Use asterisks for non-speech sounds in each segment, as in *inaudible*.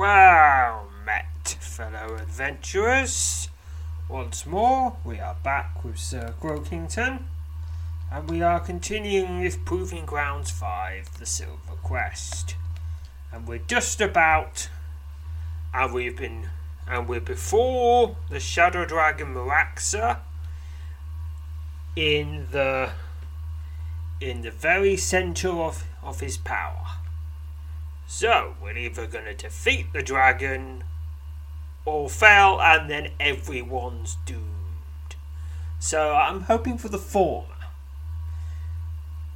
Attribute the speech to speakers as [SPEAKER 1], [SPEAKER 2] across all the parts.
[SPEAKER 1] Well met, fellow adventurers. Once more, we are back with Sir Croakington, and we are continuing with Proving Grounds 5, the Silver Crest. And we're just about, and we've been, and we're before the Shadow Dragon Magraxxa in the, in the very centre of, of his power. So, we're either going to defeat the dragon or fail, and then everyone's doomed. So, I'm hoping for the former.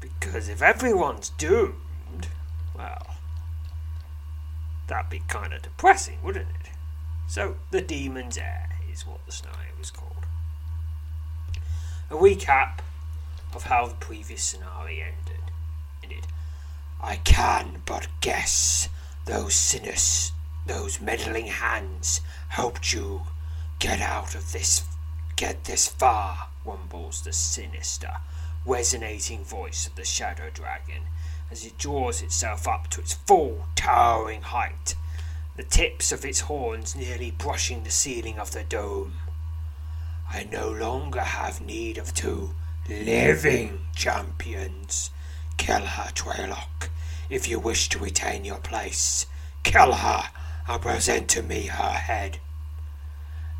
[SPEAKER 1] Because if everyone's doomed, well, that'd be kind of depressing, wouldn't it? So, the Demon's Heir is what the scenario was called. A recap of how the previous scenario ended. I can but guess those sinners, those meddling hands helped you get out of this, get this far, rumbles the sinister, resonating voice of the shadow dragon as it draws itself up to its full towering height, the tips of its horns nearly brushing the ceiling of the dome. I no longer have need of two living champions. Kill her, if you wish to retain your place. Kill her and present to me her head.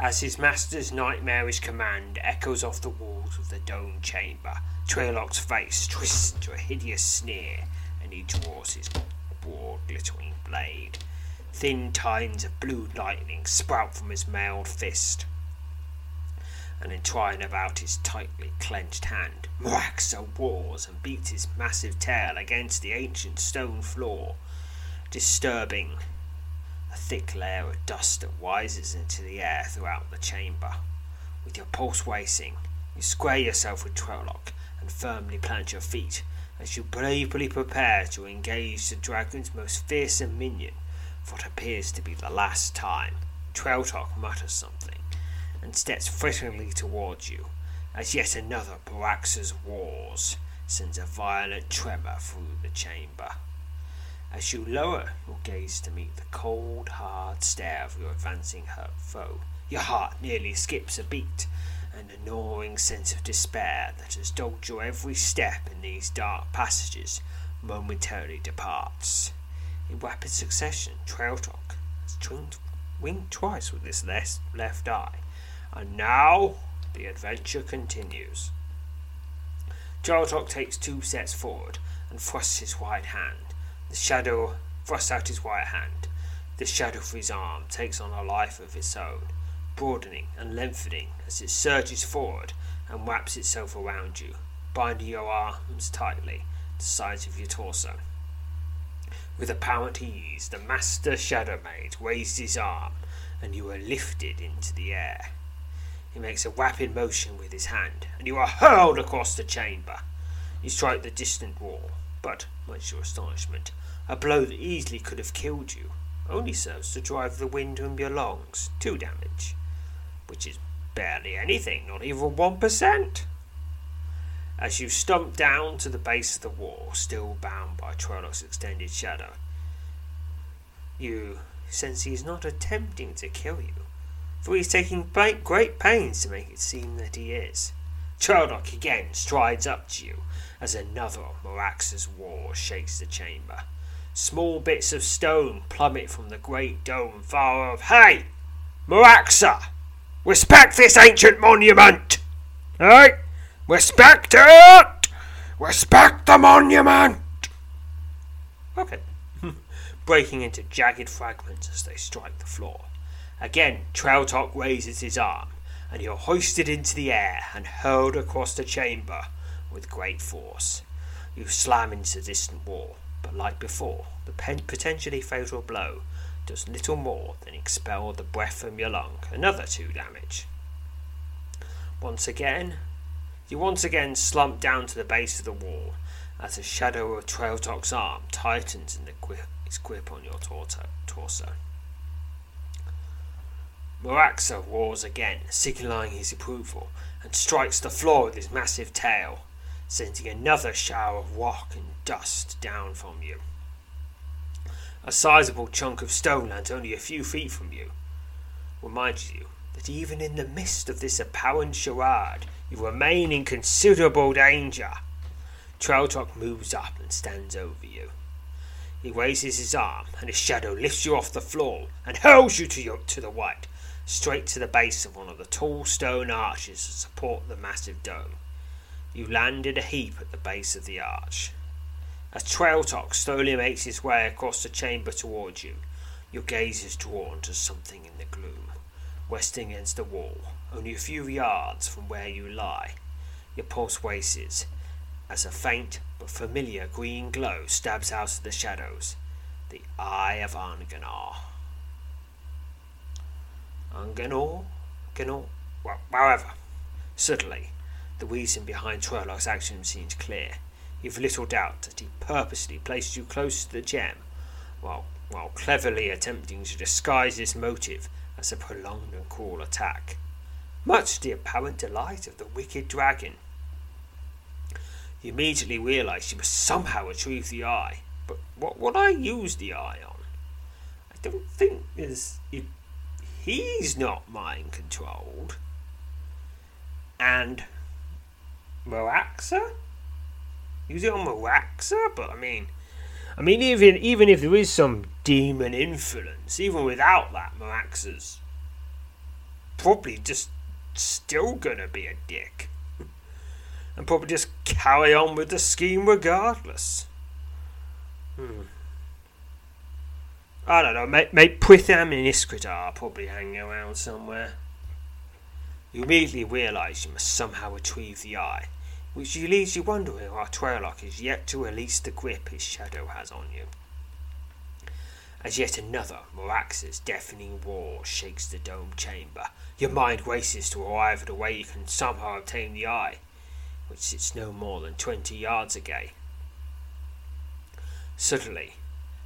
[SPEAKER 1] As his master's nightmarish command echoes off the walls of the dome chamber, Traylock's face twists into a hideous sneer, and he draws his broad, glittering blade. Thin tines of blue lightning sprout from his mailed fist and entwine about his tightly clenched hand. Magraxxa roars and beats his massive tail against the ancient stone floor, disturbing a thick layer of dust that rises into the air throughout the chamber. With your pulse racing, you square yourself with Trolloc and firmly plant your feet as you bravely prepare to engage the dragon's most fearsome minion for what appears to be the last time. Treltok mutters something and steps threateningly towards you as yet another Magraxxa's wars sends a violent tremor through the chamber. As you lower your gaze to meet the cold, hard stare of your advancing hurt foe, your heart nearly skips a beat, and a gnawing sense of despair that has dogged your every step in these dark passages momentarily departs. In rapid succession, Trailtalk has twinked, winked twice with his left eye, and now the adventure continues. Trailtalk takes two steps forward and thrusts his right hand. The shadow thrusts out his right hand. The shadow of his arm takes on a life of its own, broadening and lengthening as it surges forward and wraps itself around you, binding your arms tightly to the sides of your torso. With apparent ease, the master shadow maid raised his arm, and you are lifted into the air. He makes a rapid motion with his hand, and you are hurled across the chamber. You strike the distant wall, but, much to your astonishment, a blow that easily could have killed you only serves to drive the wind from your lungs. Two damage, which is barely anything, not even one percent. As you stump down to the base of the wall, still bound by Trollocs' extended shadow, you sense he is not attempting to kill you for he's taking great pains to make it seem that he is. Trolloc again strides up to you as another of Magraxxa's war shakes the chamber. Small bits of stone plummet from the great dome far off. Hey! Magraxxa! Respect this ancient monument! Hey! Respect it! Respect the monument! Okay. *laughs* Breaking into jagged fragments as they strike the floor. Again, Trautok raises his arm, and you're hoisted into the air and hurled across the chamber with great force. You slam into the distant wall, but like before, the potentially fatal blow does little more than expel the breath from your lung, another two damage. Once again, you once again slump down to the base of the wall as the shadow of Trailtok's arm tightens in its grip on your torso. Magraxxa roars again, signalling his approval, and strikes the floor with his massive tail, sending another shower of rock and dust down from you. A sizable chunk of stone lands only a few feet from you, reminds you that even in the midst of this apparent charade, you remain in considerable danger. Trailtok moves up and stands over you. He raises his arm, and his shadow lifts you off the floor and hurls you to, your, to the right, straight to the base of one of the tall stone arches that support the massive dome. You land in a heap at the base of the arch. A As Trailtok slowly makes his way across the chamber towards you, your gaze is drawn to something in the gloom, resting against the wall, only a few yards from where you lie. Your pulse races as a faint but familiar green glow stabs out of the shadows. The Eye of Anganar. Anganor? Ganor? Well, however, suddenly, the reason behind Trailtok's action seems clear. You've little doubt that he purposely placed you close to the gem, while, while cleverly attempting to disguise his motive as a prolonged and cruel attack, much to the apparent delight of the wicked dragon. You immediately realize you must somehow retrieve the eye, but what would I use the eye on? I don't think there's. He's not mind controlled. And Magraxxa? Use it on Magraxxa? But I mean, I mean, even even if there is some demon influence, even without that, Magraxxa's probably just still gonna be a dick, and probably just carry on with the scheme regardless. Hmm. I don't know, mate, mate Pritham and Iskrit are probably hanging around somewhere. You immediately realise you must somehow retrieve the eye, which leaves you wondering why Trailtok is yet to release the grip his shadow has on you. As yet another Magraxxa's deafening roar shakes the dome chamber, your mind races to arrive at a way you can somehow obtain the eye, which sits no more than twenty yards away. Suddenly,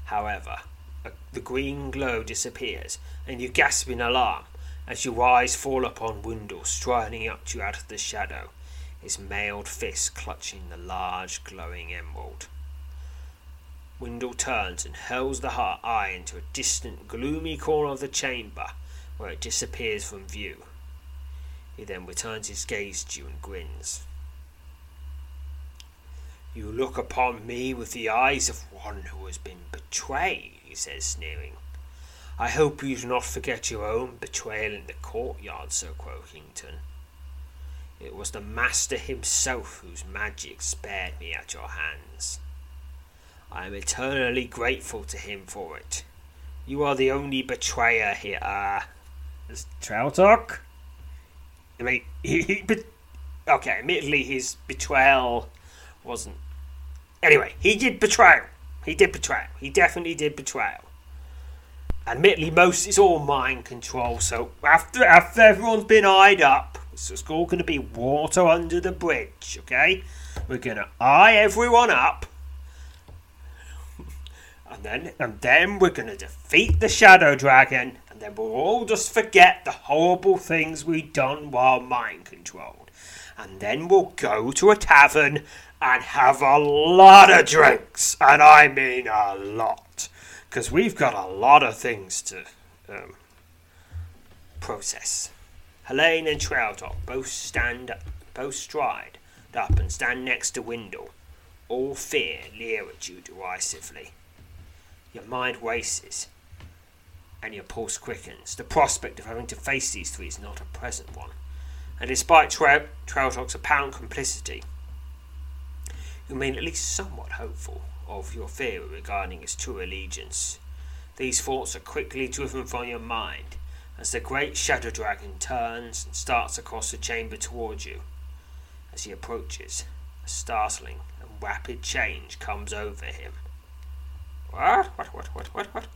[SPEAKER 1] however, the green glow disappears, and you gasp in alarm as your eyes fall upon Wendell striding up to you out of the shadow, his mailed fist clutching the large glowing emerald. Wendell turns and hurls the heart eye into a distant, gloomy corner of the chamber, where it disappears from view. He then returns his gaze to you and grins. You look upon me with the eyes of one who has been betrayed he says, sneering. I hope you do not forget your own betrayal in the courtyard, Sir Croakington. It was the master himself whose magic spared me at your hands. I am eternally grateful to him for it. You are the only betrayer here. Uh, is Trailtok? I mean, he, he, but okay. Admittedly, his betrayal wasn't. Anyway, he did betrayal. He did betrayal. He definitely did betrayal. Admittedly, most it's all mind control. So after after everyone's been eyed up, it's all going to be water under the bridge. Okay, we're going to eye everyone up, *laughs* and then and then we're going to defeat the shadow dragon, and then we'll all just forget the horrible things we done while mind controlled, and then we'll go to a tavern and have a lot of drinks, and I mean a lot, because we've got a lot of things to um, process. Helene and Trailtok both stand, up, both stride up and stand next to Windle. All fear leer at you derisively. Your mind races, and your pulse quickens. The prospect of having to face these three is not a pleasant one, and despite Trailtok's apparent complicity, you remain at least somewhat hopeful of your theory regarding his true allegiance. These thoughts are quickly driven from your mind as the great shadow dragon turns and starts across the chamber towards you. As he approaches, a startling and rapid change comes over him. What? What? What? What? What? What?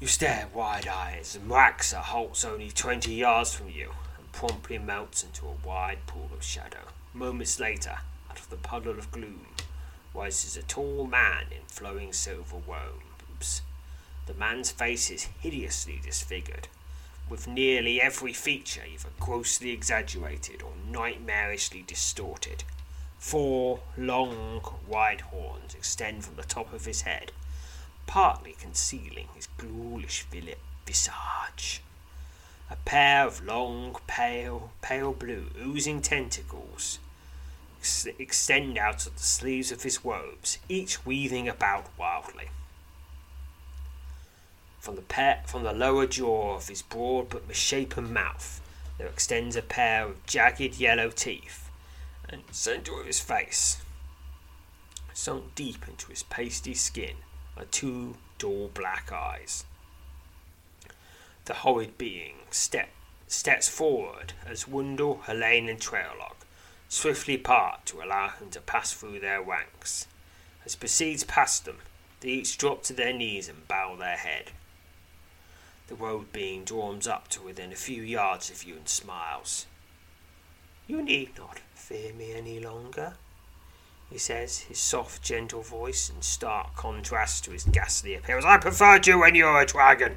[SPEAKER 1] You stare wide eyed as Magraxxa halts only twenty yards from you and promptly melts into a wide pool of shadow. Moments later, out of the puddle of gloom, rises a tall man in flowing silver robes. The man's face is hideously disfigured, with nearly every feature either grossly exaggerated or nightmarishly distorted. Four long, wide horns extend from the top of his head, partly concealing his ghoulish visage. A pair of long, pale, pale blue, oozing tentacles ex- extend out of the sleeves of his robes, each weaving about wildly. From the, from the lower jaw of his broad but misshapen mouth, there extends a pair of jagged yellow teeth, and centre of his face, sunk deep into his pasty skin, are two dull black eyes. The horrid being step, steps forward as Wundle, Helene, and Traillock swiftly part to allow him to pass through their ranks. As he proceeds past them, they each drop to their knees and bow their head. The road being draws up to within a few yards of you and smiles. You need not fear me any longer, he says, his soft, gentle voice in stark contrast to his ghastly appearance. I preferred you when you were a dragon.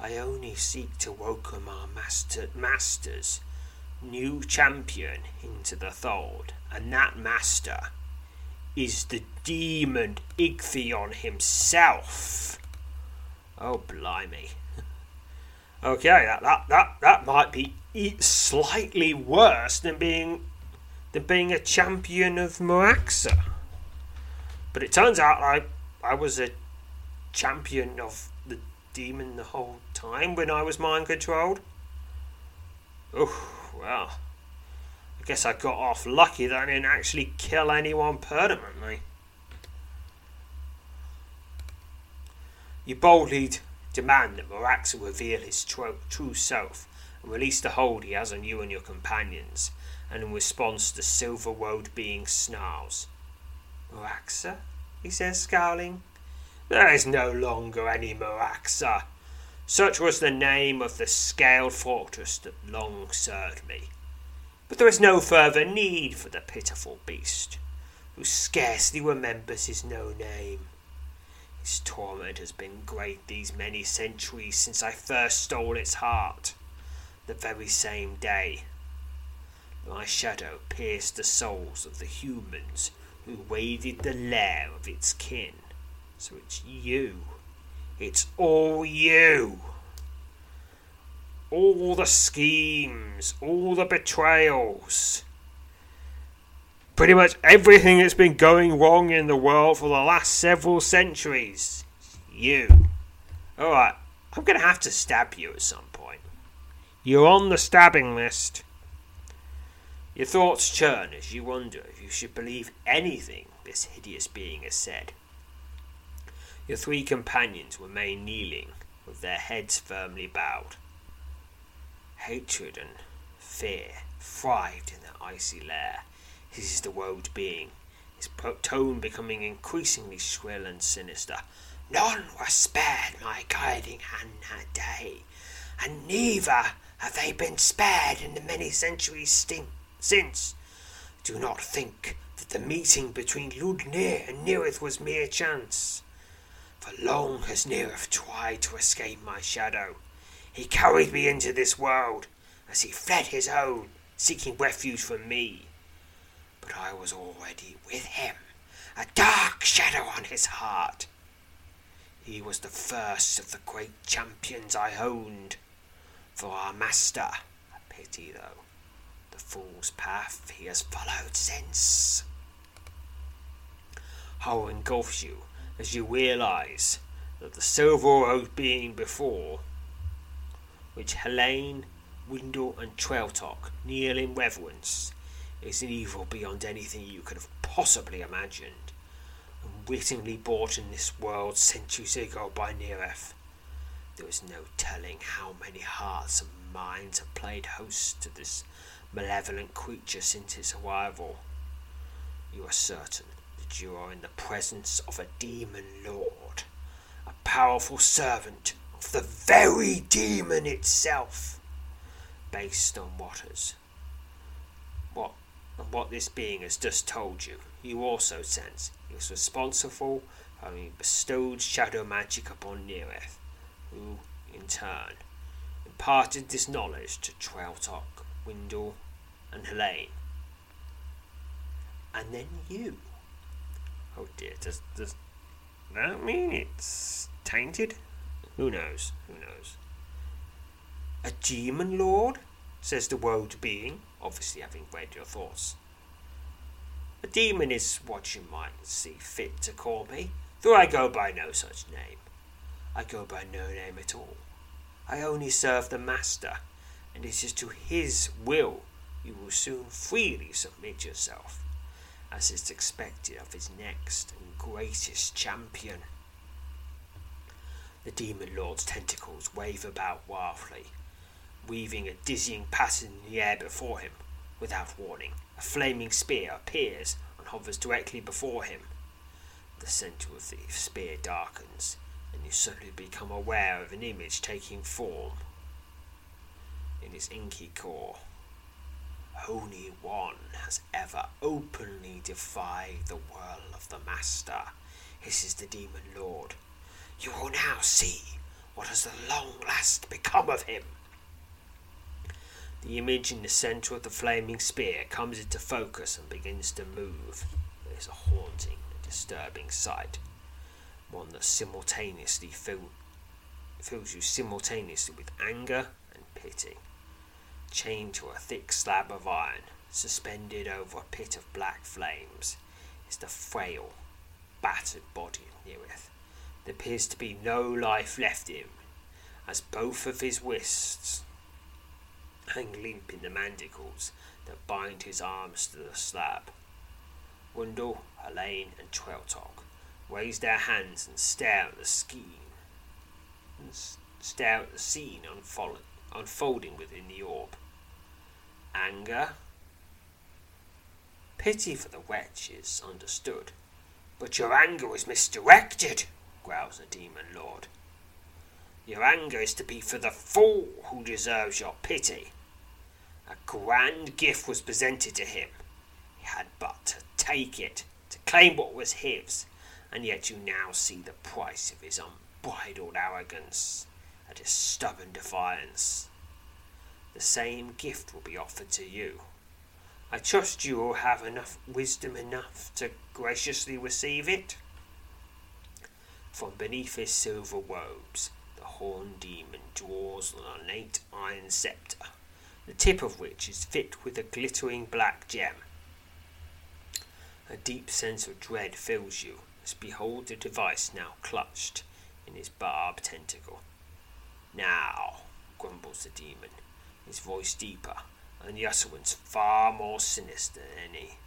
[SPEAKER 1] I only seek to welcome our master, master's new champion into the fold, and that master is the demon Ichthion himself. Oh, blimey. *laughs* okay, that, that, that, that might be slightly worse than being than being a champion of Magraxxa. But it turns out I I was a champion of the demon the whole time when I was mind controlled. Oh well. I guess I got off lucky that I didn't actually kill anyone permanently. You boldly demand that Magraxxa reveal his true self and release the hold he has on you and your companions, and in response the silver robed being snarls. Magraxxa? he says, scowling. There is no longer any Magraxxa. Such was the name of the scaled fortress that long served me. But there is no further need for the pitiful beast, who scarcely remembers his no name. His torment has been great these many centuries since I first stole its heart, the very same day. My shadow pierced the souls of the humans who waded the lair of its kin. So it's you. It's all you. All the schemes, all the betrayals, pretty much everything that's been going wrong in the world for the last several centuries. You. Alright, I'm gonna have to stab you at some point. You're on the stabbing list. Your thoughts churn as you wonder if you should believe anything this hideous being has said. Your three companions remain kneeling, with their heads firmly bowed. Hatred and fear thrived in their icy lair this is the world being, his tone becoming increasingly shrill and sinister. None were spared my guiding hand that day, and neither have they been spared in the many centuries since. Do not think that the meeting between Ludnir and Nerith was mere chance. For long has Nerith tried to escape my shadow. He carried me into this world as he fled his own, seeking refuge from me but I was already with him, a dark shadow on his heart. He was the first of the great champions I owned, for our master, a pity though, the fool's path he has followed since. Horror engulfs you as you realize that the silver road being before, which Helene, Wundle, and Trailtalk kneel in reverence, is an evil beyond anything you could have possibly imagined, unwittingly brought in this world centuries ago by Nereth. There is no telling how many hearts and minds have played host to this malevolent creature since its arrival. You are certain that you are in the presence of a demon lord, a powerful servant of the very demon itself, based on Waters. What and what this being has just told you, you also sense he was responsible for having bestowed shadow magic upon Neareth, who, in turn, imparted this knowledge to Trailtalk, Windle, and Helene. And then you. Oh dear, does, does that mean it's tainted? Who knows? Who knows? A demon lord? says the woad being, obviously having read your thoughts. A demon is what you might see fit to call me, though I go by no such name. I go by no name at all. I only serve the Master, and it is to his will you will soon freely submit yourself, as is expected of his next and greatest champion. The demon lord's tentacles wave about wildly, weaving a dizzying pattern in the air before him. Without warning, a flaming spear appears and hovers directly before him. The centre of the spear darkens, and you suddenly become aware of an image taking form in its inky core. Only one has ever openly defied the will of the Master. hisses the demon lord. You will now see what has at long last become of him. The image in the centre of the flaming spear comes into focus and begins to move. It is a haunting disturbing sight, one that simultaneously fill, fills you simultaneously with anger and pity. Chained to a thick slab of iron, suspended over a pit of black flames, is the frail, battered body of Neareth. There appears to be no life left in him, as both of his wrists hang limp in the mandibles that bind his arms to the slab. Wendell, Helene, and Trailtalk raise their hands and stare at the scheme, and stare at the scene unfold, unfolding within the orb. Anger, pity for the wretch is understood, but your anger is misdirected, growls the demon lord. Your anger is to be for the fool who deserves your pity. A grand gift was presented to him. He had but to take it, to claim what was his, and yet you now see the price of his unbridled arrogance and his stubborn defiance. The same gift will be offered to you. I trust you will have enough wisdom enough to graciously receive it. From beneath his silver robes, the horned demon draws an ornate iron sceptre the tip of which is fit with a glittering black gem. A deep sense of dread fills you as behold the device now clutched in his barbed tentacle. Now, grumbles the demon, his voice deeper and the utterance far more sinister than any.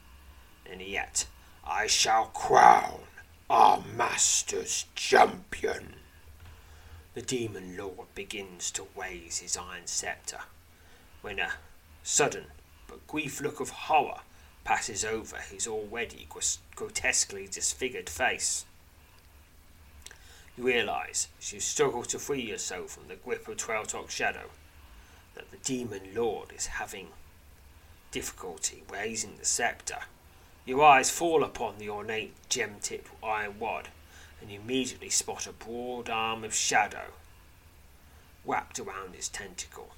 [SPEAKER 1] And yet, I shall crown our master's champion. The demon lord begins to raise his iron sceptre when a sudden but brief look of horror passes over his already grotesquely disfigured face. You realise, as you struggle to free yourself from the grip of Trailtalk's shadow, that the demon lord is having difficulty raising the sceptre. Your eyes fall upon the ornate gem-tipped iron wad, and you immediately spot a broad arm of shadow wrapped around its tentacle.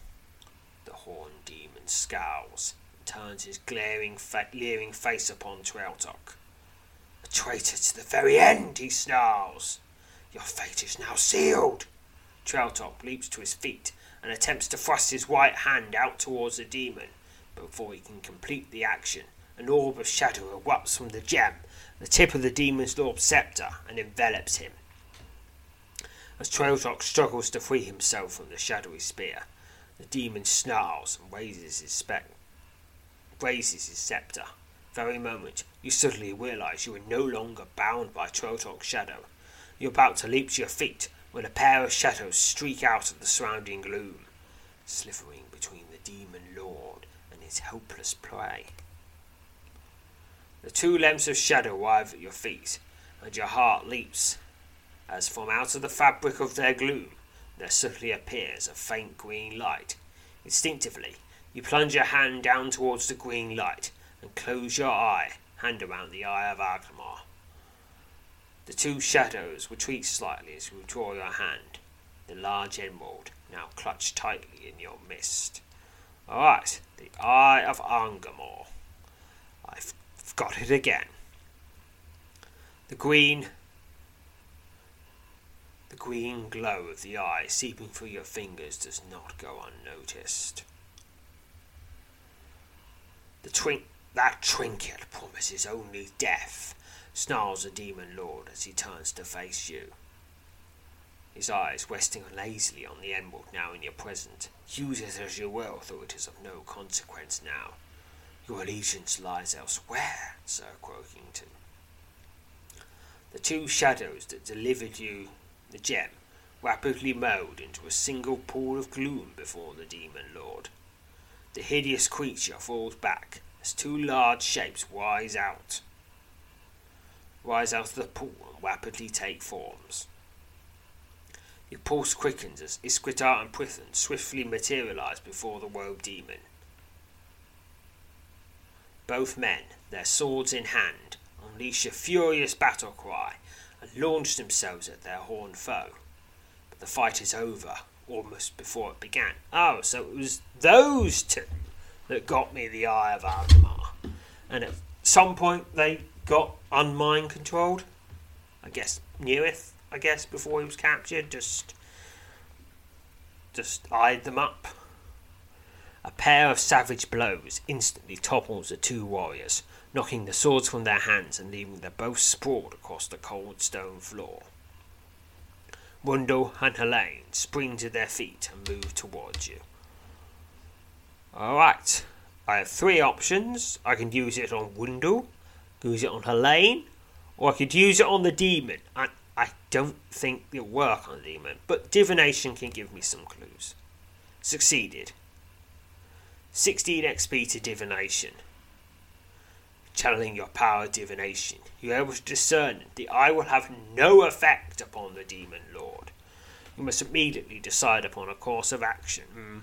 [SPEAKER 1] The horned demon scowls and turns his glaring, fa- leering face upon Trailtalk. A traitor to the very end, he snarls. Your fate is now sealed. Trailtalk leaps to his feet and attempts to thrust his white hand out towards the demon. But before he can complete the action, an orb of shadow erupts from the gem, the tip of the demon's lord sceptre, and envelops him. As Trailtalk struggles to free himself from the shadowy spear, the demon snarls and raises his raises his sceptre. Very moment, you suddenly realize you are no longer bound by Trailtalk's shadow. You're about to leap to your feet when a pair of shadows streak out of the surrounding gloom, slithering between the demon lord and his helpless prey. The two lengths of shadow arrive at your feet, and your heart leaps as from out of the fabric of their gloom there suddenly appears a faint green light. Instinctively, you plunge your hand down towards the green light and close your eye, hand around the eye of Aglamar. The two shadows retreat slightly as you draw your hand, the large emerald now clutched tightly in your mist. Alright, the Eye of Angamore. I've got it again. The green the green glow of the eye seeping through your fingers does not go unnoticed. The twink that trinket promises only death, snarls the demon lord as he turns to face you. His eyes resting lazily on the emerald now in your presence. Use it as you will, though it is of no consequence now. Your allegiance lies elsewhere, Sir Croakington. The two shadows that delivered you the gem rapidly meld into a single pool of gloom before the demon lord. The hideous creature falls back as two large shapes rise out. Rise out of the pool and rapidly take forms. Your pulse quickens as Isquitar and Prithan swiftly materialize before the robed demon. Both men, their swords in hand, unleash a furious battle cry and launch themselves at their horned foe. But the fight is over almost before it began. Oh, so it was those two that got me the Eye of Argamar. And at some point they got unmind controlled. I guess Nearith I guess, before he was captured. Just, just eyed them up. A pair of savage blows instantly topples the two warriors, knocking the swords from their hands and leaving them both sprawled across the cold stone floor. Wundle and Helene spring to their feet and move towards you. Alright, I have three options. I can use it on Wundle, use it on Helene, or I could use it on the demon. And I don't think it'll work on the demon, but divination can give me some clues. Succeeded. 16 XP to divination. Channeling your power divination, you're able to discern the eye will have no effect upon the demon lord. You must immediately decide upon a course of action. Hmm.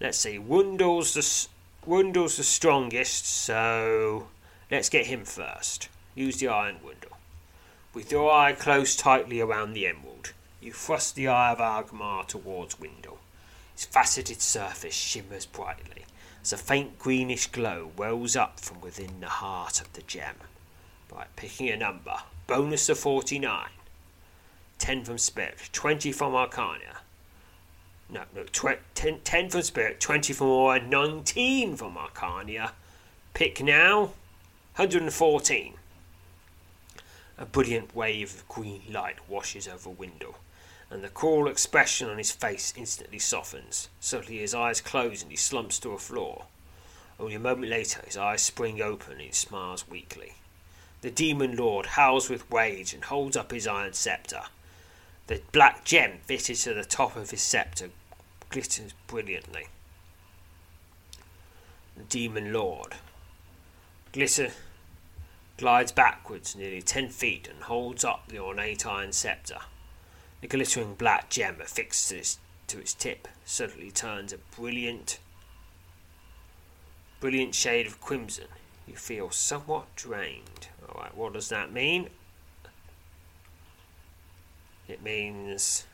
[SPEAKER 1] Let's see, Wundle's the, Wundle's the strongest, so let's get him first. Use the Iron Wundle. With your eye closed tightly around the emerald, you thrust the eye of Argamar towards Windle. Its faceted surface shimmers brightly as a faint greenish glow wells up from within the heart of the gem. By picking a number, bonus of 49, 10 from Spirit, 20 from Arcana. No, no, tw- 10, 10 from Spirit, 20 from Aura, 19 from Arcana. Pick now, 114. A brilliant wave of green light washes over window, and the cruel expression on his face instantly softens. Suddenly his eyes close and he slumps to the floor. Only a moment later his eyes spring open and he smiles weakly. The demon lord howls with rage and holds up his iron sceptre. The black gem fitted to the top of his sceptre glitters brilliantly. The demon lord glitter glides backwards nearly ten feet and holds up the ornate iron sceptre. The glittering black gem affixed to its, to its tip suddenly turns a brilliant, brilliant shade of crimson. You feel somewhat drained. Alright, what does that mean? It means.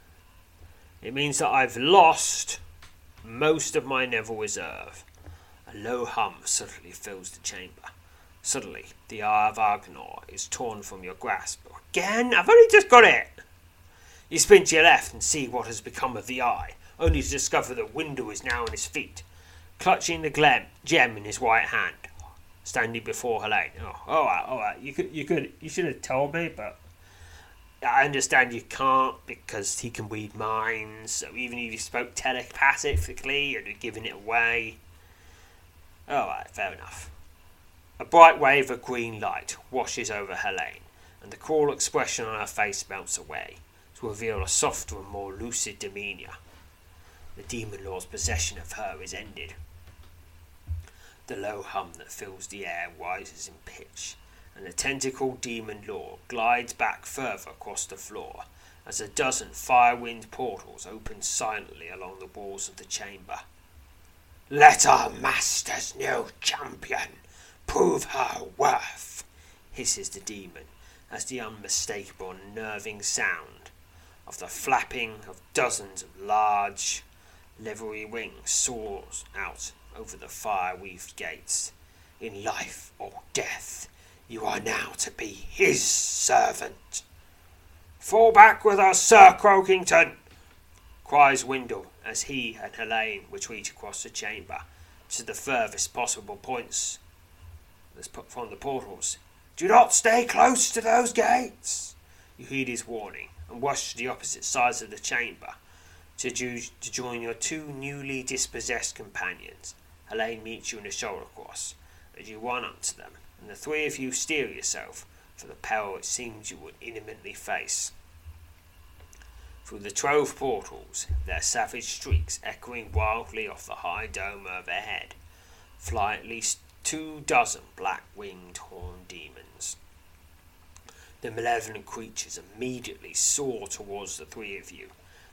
[SPEAKER 1] It means that I've lost most of my Neville reserve. A low hum suddenly fills the chamber. Suddenly, the eye of Argnor is torn from your grasp. Again? I've only just got it! You spin to your left and see what has become of the eye, only to discover that Wundle is now on his feet, clutching the glem- gem in his right hand, standing before Helene. Oh, all right, all right. You could, you could, you should have told me, but I understand you can't because he can read minds. So even if you spoke telepathically, you'd have given it away. All right, fair enough. A bright wave of green light washes over Helene, and the cruel expression on her face melts away to reveal a softer and more lucid demeanour. The demon lord's possession of her is ended. The low hum that fills the air rises in pitch, and the tentacled demon lord glides back further across the floor as a dozen fire-winged portals open silently along the walls of the chamber. Let our master's new champion prove her worth, hisses the demon as the unmistakable nerving sound of the flapping of dozens of large livery wings soars out over the fire-weaved gates. In life or death, you are now to be his servant. Fall back with us, Sir Croakington, cries Windle as he and Helene retreat across the chamber to the furthest possible points from the portals. Do not stay close to those gates. You heed his warning and rush to the opposite sides of the chamber to, to join your two newly dispossessed companions. Helene meets you in the shoulder cross as you run up to them and the three of you steel yourself for the peril it seems you would imminently face. Through the twelve portals, their savage shrieks echoing wildly off the high dome overhead, fly at least two dozen black winged horned demons. The malevolent creatures immediately soar towards the three of you,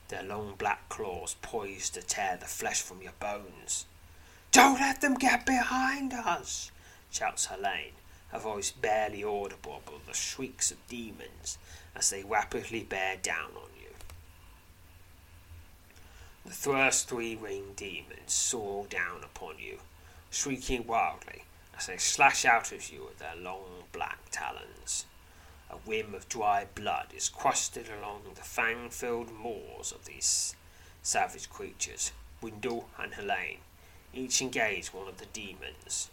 [SPEAKER 1] their long black claws poised to tear the flesh from your bones. Don't let them get behind us! shouts Helene, her voice barely audible above the shrieks of demons as they rapidly bear down on you. The first three winged demons soar down upon you, shrieking wildly as they slash out at you with their long black talons. A whim of dry blood is crusted along the fang filled maws of these savage creatures. Windle and Helene each engage one of the demons,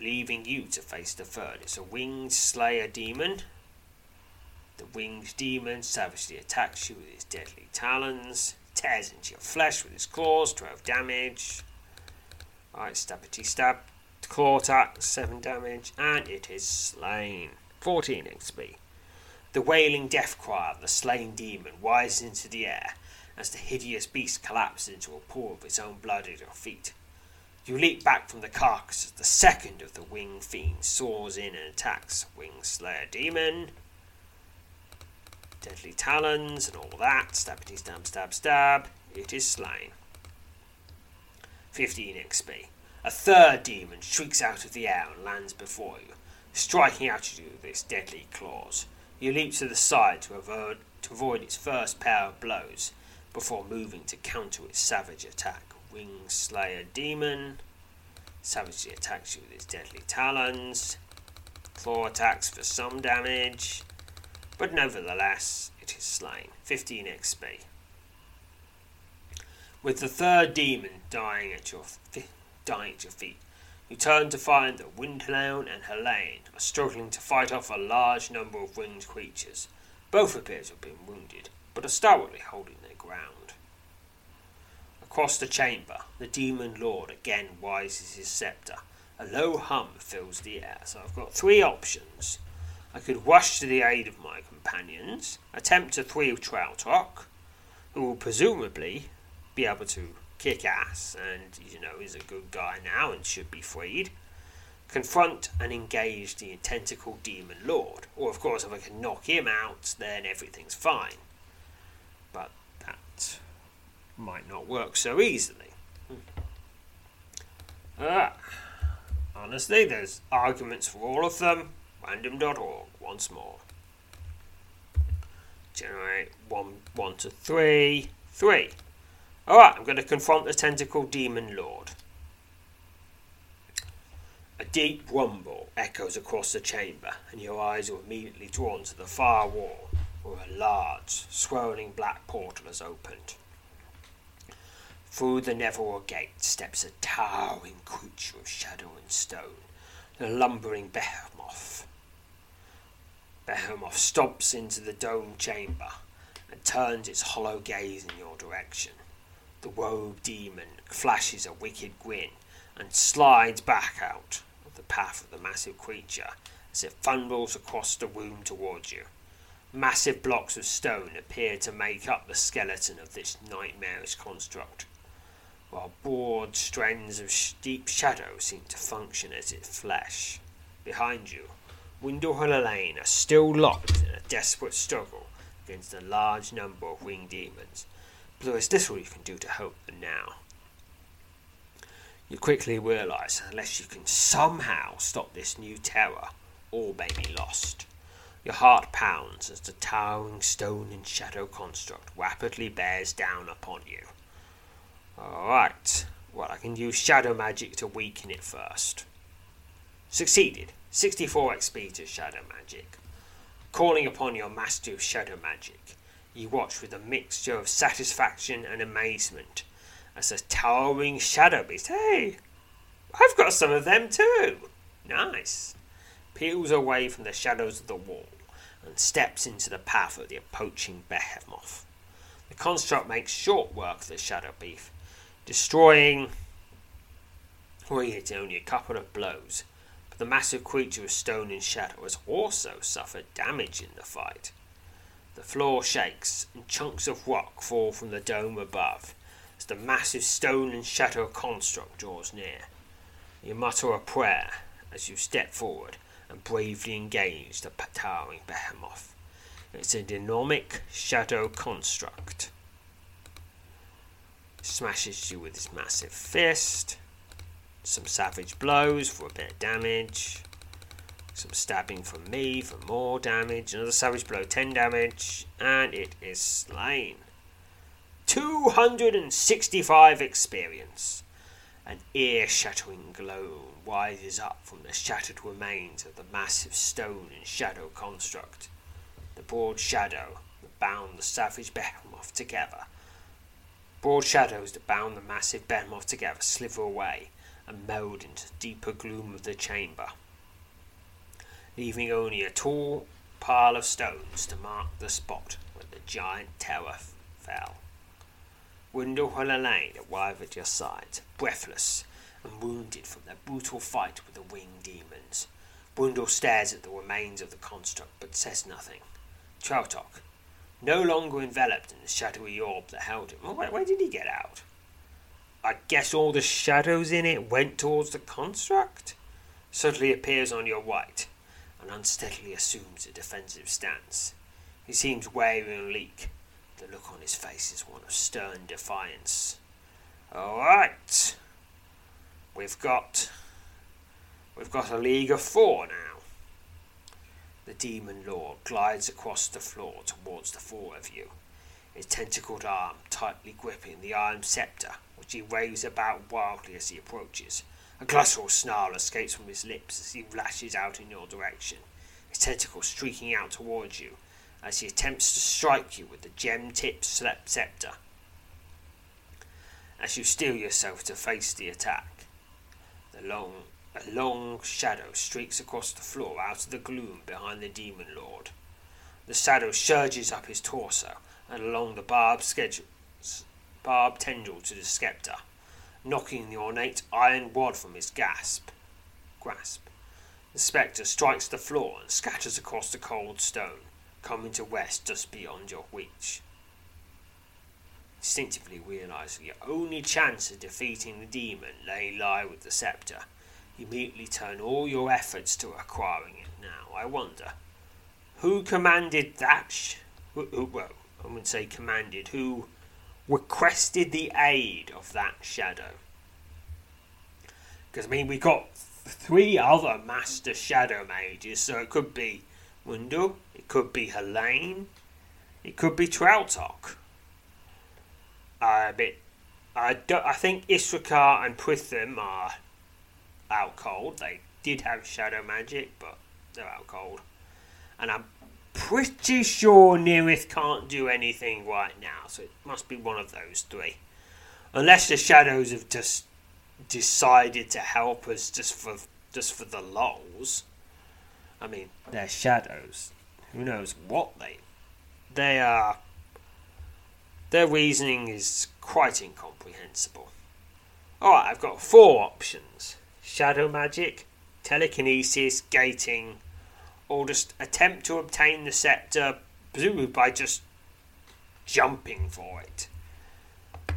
[SPEAKER 1] leaving you to face the third. It's a winged slayer demon. The winged demon savagely attacks you with his deadly talons, tears into your flesh with his claws, 12 damage. Alright, stabbity stab, claw attack, 7 damage, and it is slain. 14 XP. The wailing death cry of the slain demon rises into the air as the hideous beast collapses into a pool of its own blood at your feet. You leap back from the carcass as the second of the winged fiends soars in and attacks Wing Slayer Demon. Deadly talons and all that. Stabbity stab stab stab. It is slain. 15 XP. A third demon shrieks out of the air and lands before you, striking out at you with its deadly claws. You leap to the side to avoid, to avoid its first pair of blows before moving to counter its savage attack. Wing Slayer Demon savagely attacks you with its deadly talons. Claw attacks for some damage, but nevertheless, it is slain. 15 XP. With the third demon dying at your dying at your feet, you turn to find that Windclown and Helene are struggling to fight off a large number of winged creatures. Both appear to have been wounded, but are stoutly holding their ground. Across the chamber, the demon lord again rises his sceptre. A low hum fills the air, so I've got three options. I could rush to the aid of my companions, attempt to thwart Trautok, who will presumably be able to kick ass and, you know, is a good guy now and should be freed. Confront and engage the tentacle demon lord. Or, of course, if I can knock him out, then everything's fine. But that might not work so easily. Ah, honestly, there's arguments for all of them. Random.org once more. Generate one, one to three, three. Alright, I'm going to confront the tentacle demon lord. A deep rumble echoes across the chamber, and your eyes are immediately drawn to the far wall, where a large, swirling black portal has opened. Through the Neverwhere gate steps a towering creature of shadow and stone, the lumbering behemoth. Behemoth stomps into the dome chamber and turns its hollow gaze in your direction. The robed demon flashes a wicked grin and slides back out of the path of the massive creature as it fumbles across the room towards you. Massive blocks of stone appear to make up the skeleton of this nightmarish construct while broad strands of deep shadow seem to function as its flesh. Behind you, Windle and Elaine are still locked in a desperate struggle against a large number of winged demons, there is little you can do to help them now. You quickly realise that unless you can somehow stop this new terror, all may be lost. Your heart pounds as the towering stone and shadow construct rapidly bears down upon you. Alright, well, I can use shadow magic to weaken it first. Succeeded. 64 XP to shadow magic. Calling upon your master of shadow magic, you watch with a mixture of satisfaction and amazement as a towering shadow beast. Hey, I've got some of them too. Nice. Peels away from the shadows of the wall and steps into the path of the approaching behemoth. The construct makes short work of the shadow beast, destroying it only a couple of blows but the massive creature of stone and shadow has also suffered damage in the fight. The floor shakes, and chunks of rock fall from the dome above as the massive stone and shadow construct draws near. You mutter a prayer as you step forward and bravely engage the towering behemoth. It's a dynamic shadow construct. Smashes you with his massive fist some savage blows for a bit of damage. Some stabbing from me for more damage. Another savage blow, 10 damage. And it is slain. 265 experience. An ear shattering glow rises up from the shattered remains of the massive stone and shadow construct. The broad shadow that bound the savage behemoth together. Broad shadows that bound the massive behemoth together slither away and meld into the deeper gloom of the chamber, leaving only a tall pile of stones to mark the spot where the giant tower fell. Wendell Helene arrive at your side, breathless and wounded from their brutal fight with the winged demons. Wendell stares at the remains of the construct but says nothing. Trautok, no longer enveloped in the shadowy orb that held him. where, where did he get out? I guess all the shadows in it went towards the construct? Suddenly appears on your right and unsteadily assumes a defensive stance. He seems wary and weak. The look on his face is one of stern defiance. Alright. We've got we've got a league of four now. The demon lord glides across the floor towards the four of you, his tentacled arm tightly gripping the iron scepter which he waves about wildly as he approaches. A guttural snarl escapes from his lips as he lashes out in your direction, his tentacles streaking out towards you as he attempts to strike you with the gem-tipped scepter. As you steel yourself to face the attack, the long, a long shadow streaks across the floor out of the gloom behind the demon lord. The shadow surges up his torso and along the barbed barbed tendril to the scepter, knocking the ornate iron rod from his gasp. grasp. The spectre strikes the floor and scatters across the cold stone, coming to rest just beyond your reach. Instinctively realizing your only chance of defeating the demon lay lie with the scepter, you immediately turn all your efforts to acquiring it. Now, I wonder, who commanded that? Sh- well, I wouldn't say commanded. Who requested the aid of that shadow. Because, I mean, we got three other Master Shadow Mages, so it could be Wendell, it could be Helene, it could be Trautok. Uh, but I, I think Iskritar and Prithim are out cold. They did have shadow magic, but they're out cold. And I'm pretty sure Nearith can't do anything right now, so it must be one of those three. Unless the shadows have just decided to help us just for just for the lols. I mean, they're shadows. Who knows what they they are their reasoning is quite incomprehensible. Alright, I've got four options. Shadow magic, telekinesis, gating, or just attempt to obtain the scepter, presumably by just jumping for it.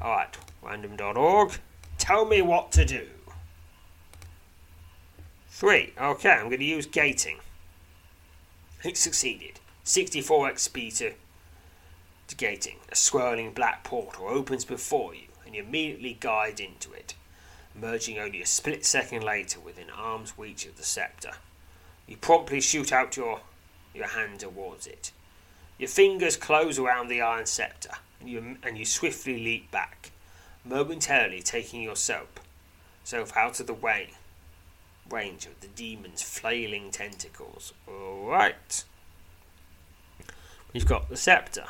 [SPEAKER 1] Alright, random.org. Tell me what to do. Three. Okay, I'm going to use gating. It succeeded. 64 XP to gating, a swirling black portal opens before you, and you immediately guide into it, emerging only a split second later within arm's reach of the scepter. You promptly shoot out your, your hand towards it. Your fingers close around the iron scepter, and you, and you swiftly leap back, momentarily taking yourself self out of the way range of the demon's flailing tentacles. Alright. We've got the scepter.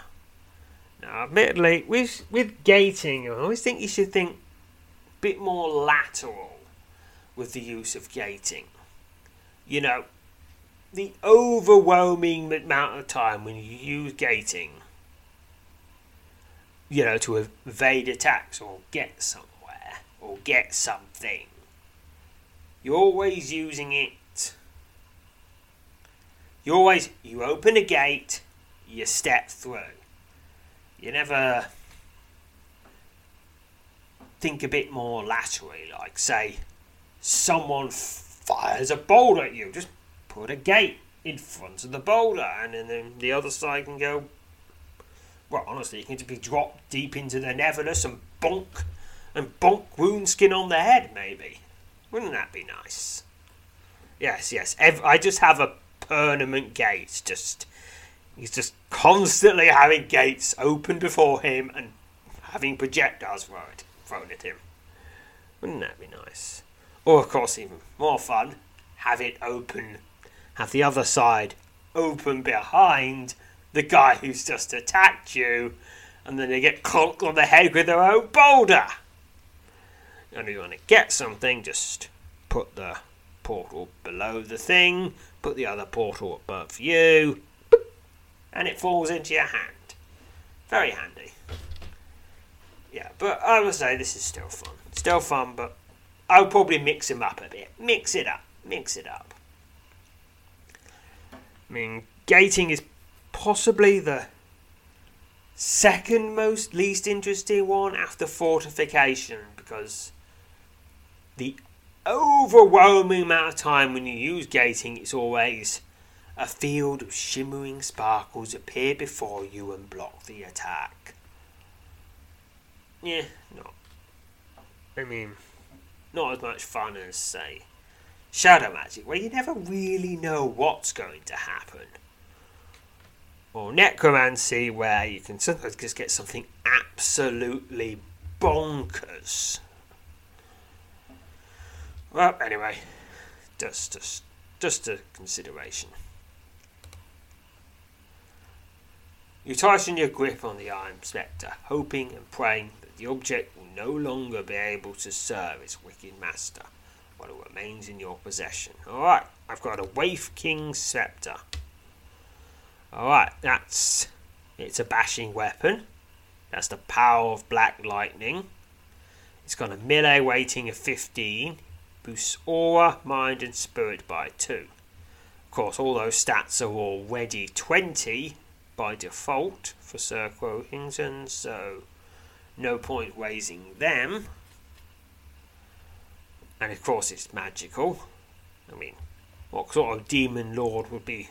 [SPEAKER 1] Now, admittedly, with with gating, I always think you should think a bit more lateral with the use of gating. You know, the overwhelming amount of time when you use gating, you know, to evade attacks or get somewhere or get something, you're always using it. You always you open a gate, you step through you never think a bit more laterally, like, say, someone fires a bolt at you. Just put a gate in front of the boulder, and then the other side can go. Well, honestly, you can just be dropped deep into the Neverless and bonk and bonk wound skin on the head, maybe. Wouldn't that be nice? Yes, yes. I just have a permanent gate just He's just constantly having gates open before him and having projectiles thrown at him. Wouldn't that be nice? Or, of course, even more fun, have it open, have the other side open behind the guy who's just attacked you, and then they get clonked on the head with their own boulder. And if you want to get something, just put the portal below the thing, put the other portal above you, and it falls into your hand. Very handy. Yeah, but I would say this is still fun. Still fun, but I'll probably mix them up a bit. Mix it up. Mix it up. I mean, gating is possibly the second most least interesting one after fortification because the overwhelming amount of time when you use gating is always a field of shimmering sparkles appear before you and block the attack. Yeah, not. I mean, not as much fun as, say, Shadow Magic, where you never really know what's going to happen. Or Necromancy, where you can sometimes just get something absolutely bonkers. Well, anyway, just, just, just a consideration. You tighten your grip on the iron scepter, hoping and praying that the object will no longer be able to serve its wicked master while it remains in your possession. Alright, I've got a Wraith King scepter. Alright, that's. It's a bashing weapon. That's the power of Black Lightning. It's got a melee weighting of 15, boosts aura, mind, and spirit by 2. Of course, all those stats are already 20 by default for Sir Croakington, so no point raising them. And of course, it's magical. I mean, what sort of demon lord would be.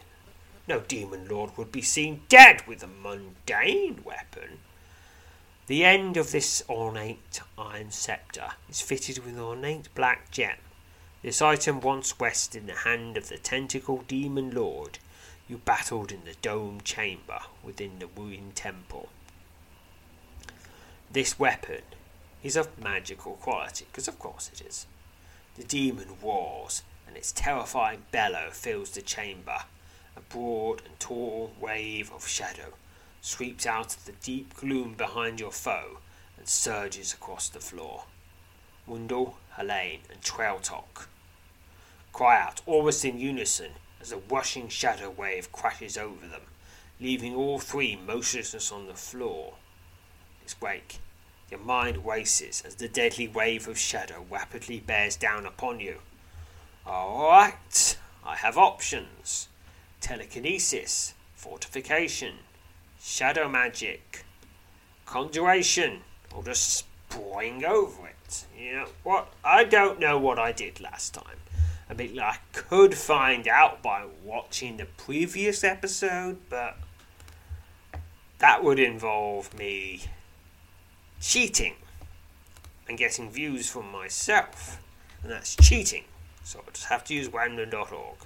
[SPEAKER 1] No demon lord would be seen dead with a mundane weapon. The end of this ornate iron scepter is fitted with an ornate black gem. This item once rested in the hand of the tentacle demon lord you battled in the dome chamber within the ruined temple. This weapon is of magical quality, because of course it is. The demon roars, and its terrifying bellow fills the chamber. A broad and tall wave of shadow sweeps out of the deep gloom behind your foe and surges across the floor. Wundle, Helene, and Trautok cry out almost in unison as a rushing shadow wave crashes over them, leaving all three motionless on the floor. Its wake, your mind races as the deadly wave of shadow rapidly bears down upon you. Alright, I have options telekinesis, fortification, shadow magic, conjuration, or just spraying over it. You know what? I don't know what I did last time. I mean, I could find out by watching the previous episode, but that would involve me cheating and getting views from myself, and that's cheating. So I just have to use random.org.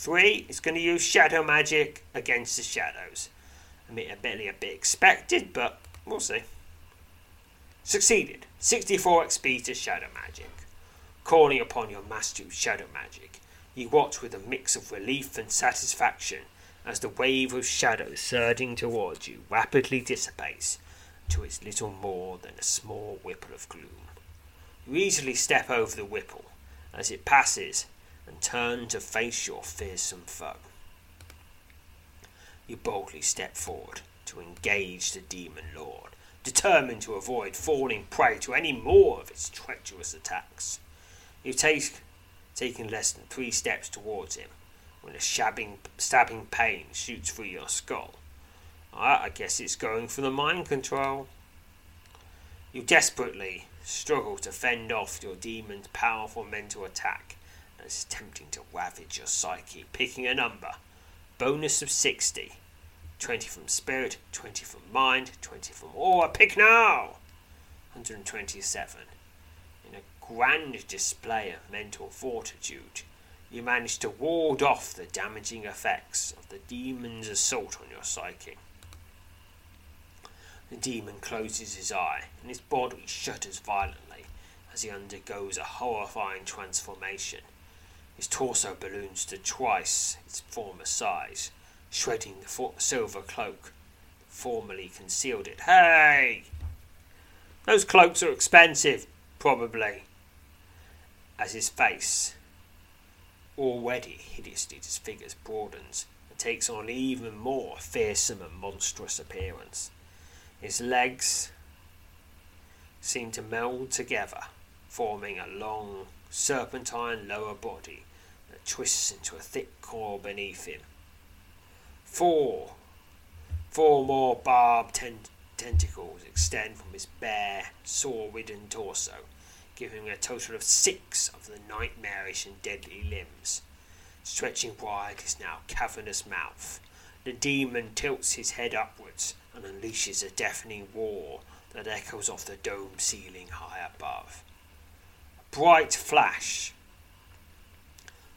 [SPEAKER 1] Three is going to use shadow magic against the shadows. I mean, admittedly a bit expected, but we'll see. Succeeded. 64 XP to shadow magic. Calling upon your master of shadow magic, you watch with a mix of relief and satisfaction as the wave of shadow surging towards you rapidly dissipates to it's little more than a small ripple of gloom. You easily step over the ripple as it passes and turn to face your fearsome foe. You boldly step forward to engage the demon lord, determined to avoid falling prey to any more of its treacherous attacks. You take taking less than three steps towards him when a shabbing, stabbing pain shoots through your skull. I, I guess it's going for the mind control. You desperately struggle to fend off your demon's powerful mental attack as attempting to ravage your psyche, picking a number. Bonus of 60. 20 from spirit, 20 from mind, 20 from oh, aura. Pick now! 127. In a grand display of mental fortitude, you manage to ward off the damaging effects of the demon's assault on your psyche. The demon closes his eye, and his body shudders violently as he undergoes a horrifying transformation. His torso balloons to twice its former size, shredding the fo- silver cloak that formerly concealed it. Hey! Those cloaks are expensive, probably. As his face, already hideously disfigured, broadens and takes on even more fearsome and monstrous appearance. His legs seem to meld together, forming a long, serpentine lower body twists into a thick core beneath him. Four, four more barbed ten- tentacles extend from his bare, sore-ridden torso, giving him a total of six of the nightmarish and deadly limbs. Stretching wide his now cavernous mouth, the demon tilts his head upwards and unleashes a deafening roar that echoes off the dome ceiling high above. A bright flash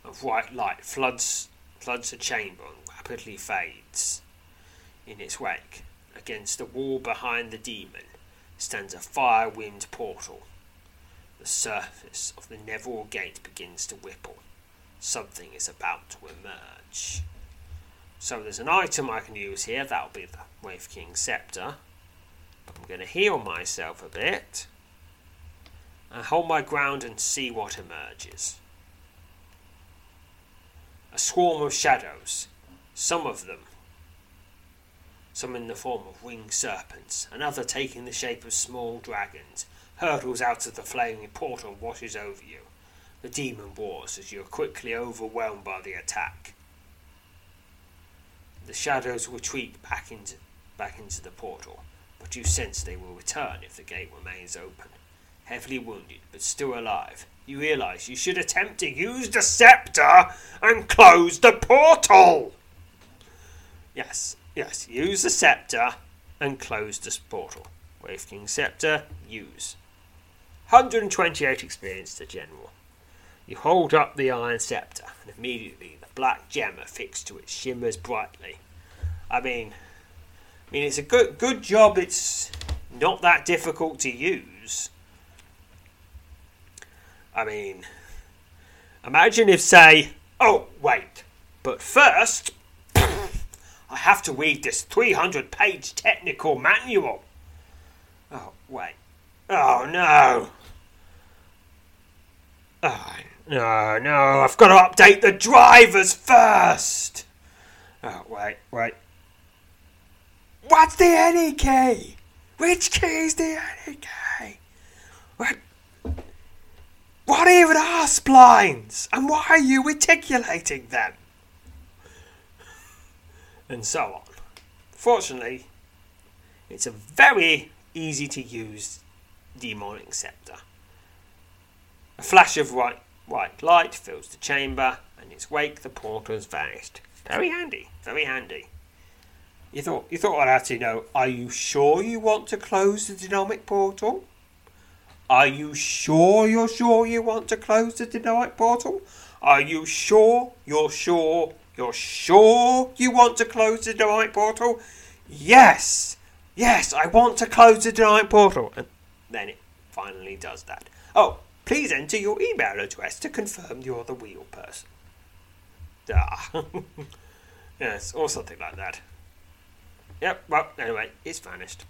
[SPEAKER 1] of white light floods floods the chamber and rapidly fades. In its wake, against the wall behind the demon, stands a fire-winged portal. The surface of the Neville Gate begins to ripple. Something is about to emerge. So there's an item I can use here. That'll be the Wraith King Scepter. I'm going to heal myself a bit. And hold my ground and see what emerges. A swarm of shadows. Some of them. Some in the form of winged serpents, another taking the shape of small dragons, hurtles out of the flaming portal washes over you. The demon wars as you are quickly overwhelmed by the attack. The shadows retreat back into back into the portal, but you sense they will return if the gate remains open. Heavily wounded, but still alive, you realize you should attempt to use the scepter and close the portal. Yes, yes, use the scepter and close the portal. Wraith King Scepter, use. 128 experience to General. You hold up the iron scepter, and immediately the black gem affixed to it shimmers brightly. I mean, I mean, it's a good good job. It's not that difficult to use. I mean, imagine if, say, oh wait, but first, I have to read this 300-page technical manual. Oh wait, oh no. Oh, no, no, I've got to update the drivers first. Oh, wait, wait. What's the any key? Which key is the key? What? What even are splines? And why are you reticulating them? And so on. Fortunately, it's a very easy to use demonic scepter. A flash of white, white light fills the chamber, and in its wake the portal has vanished. Very handy, very handy. You thought you thought I'd have to know, are you sure you want to close the dynamic portal? Are you sure you're sure you want to close the dynamic portal? Are you sure you're sure you're sure you want to close the dynamic portal? Yes! Yes, I want to close the dynamic portal. And then it finally does that. Oh, Please enter your email address to confirm you're the real person. Ah. *laughs* yes, or something like that. Yep, well, anyway, it's vanished.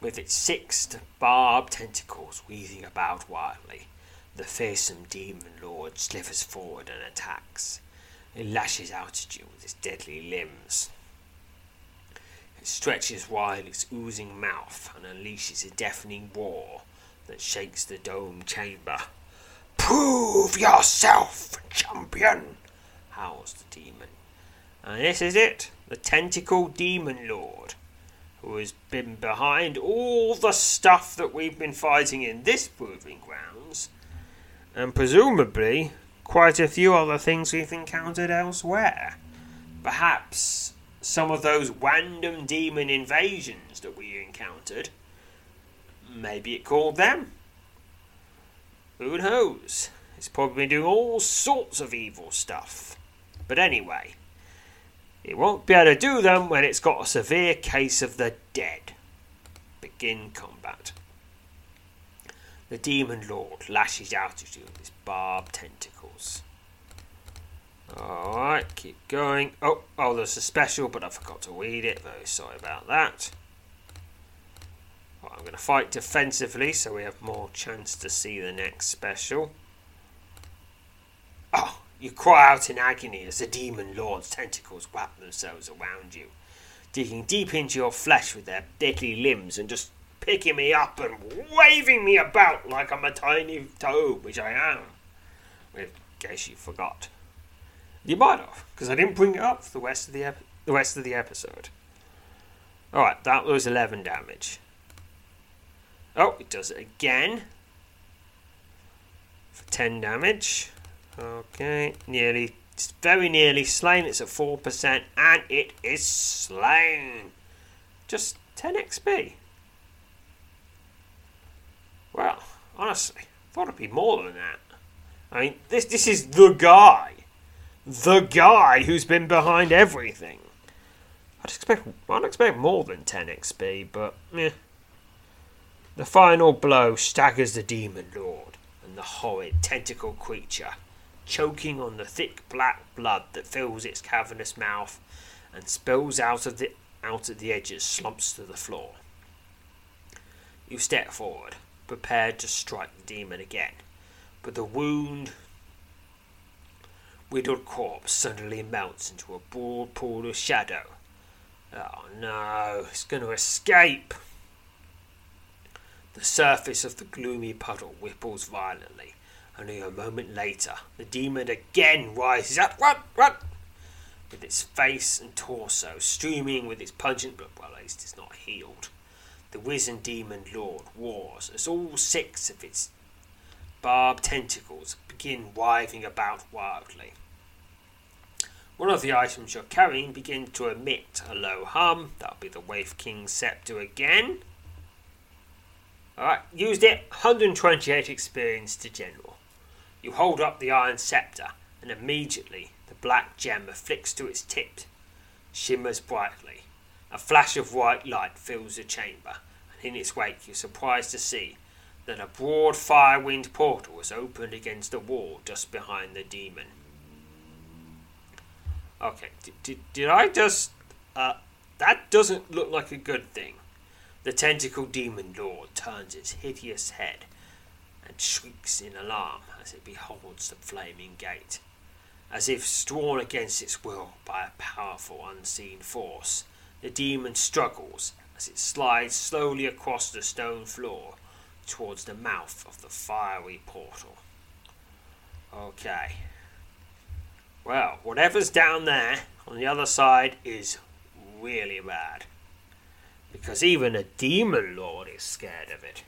[SPEAKER 1] With its six barbed tentacles weaving about wildly, the fearsome demon lord slithers forward and attacks. It lashes out at you with its deadly limbs. It stretches wide its oozing mouth and unleashes a deafening roar that shakes the dome chamber. Prove yourself, champion! howls the demon. And this is it, the tentacle demon lord, who has been behind all the stuff that we've been fighting in this proving grounds, and presumably quite a few other things we've encountered elsewhere. Perhaps some of those random demon invasions that we encountered Maybe it called them. Who knows? It's probably doing all sorts of evil stuff. But anyway, it won't be able to do them when it's got a severe case of the dead. Begin combat. The demon lord lashes out at you with his barbed tentacles. Alright, keep going. Oh, oh, there's a special, but I forgot to read it. Very sorry about that. I'm going to fight defensively so we have more chance to see the next special. Oh, you cry out in agony as the demon lord's tentacles wrap themselves around you, digging deep into your flesh with their deadly limbs and just picking me up and waving me about like I'm a tiny toad, which I am. In case you forgot. You might have, because I didn't bring it up for the rest of the, ep- the rest of the episode. Alright, that was 11 damage. Oh, it does it again. For 10 damage. Okay, nearly, very nearly slain. It's at 4%, and it is slain. Just 10 XP. Well, honestly, I thought it'd be more than that. I mean, this this is the guy, the guy who's been behind everything. I'd expect I'd expect more than 10 XP, but yeah. The final blow staggers the demon lord and the horrid tentacle creature, choking on the thick black blood that fills its cavernous mouth and spills out of the out at the edges, slumps to the floor. You step forward, prepared to strike the demon again, but the wound withered corpse suddenly melts into a broad pool of shadow. Oh no, it's going to escape. The surface of the gloomy puddle ripples violently. Only a moment later, the demon again rises up. Run! Run! with its face and torso streaming with its pungent blood. Well, at least it's not healed. The wizened demon lord wars as all six of its barbed tentacles begin writhing about wildly. One of the items you're carrying begins to emit a low hum. That'll be the Wraith King's scepter again. Alright, used it, 128 experience to general. You hold up the iron scepter, and immediately the black gem afflicts to its tip, shimmers brightly. A flash of white light fills the chamber, and in its wake you're surprised to see that a broad fire winged portal has opened against the wall just behind the demon. Okay, did, did, did I just. Uh, that doesn't look like a good thing. The tentacle demon lord turns its hideous head and shrieks in alarm as it beholds the flaming gate. As if drawn against its will by a powerful unseen force, the demon struggles as it slides slowly across the stone floor towards the mouth of the fiery portal. Okay. Well, whatever's down there on the other side is really bad. Because even a demon lord is scared of it.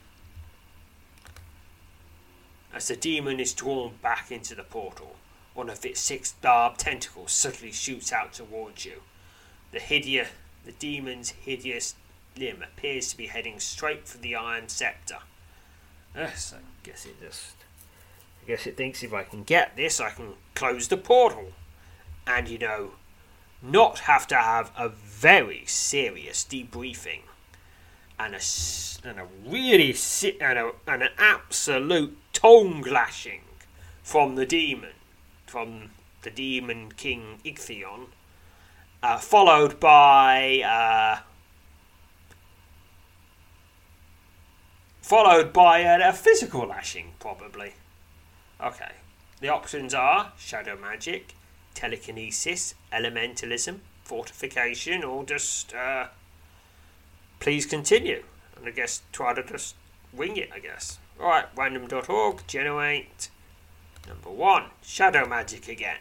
[SPEAKER 1] As the demon is drawn back into the portal, one of its six barbed tentacles suddenly shoots out towards you. The hideous, the demon's hideous limb appears to be heading straight for the iron scepter. Yes, I guess it just. I guess it thinks if I can get this, I can close the portal. And, you know, not have to have a very serious debriefing and a, and a really and, a, and an absolute tongue lashing from the demon, from the demon king Ichthion, uh, followed by uh, followed by a, a physical lashing, probably. Okay, the options are shadow magic, telekinesis, elementalism, fortification, or just uh, please continue. And I guess try to just wing it, I guess. Alright, random.org, generate. Number one, shadow magic again.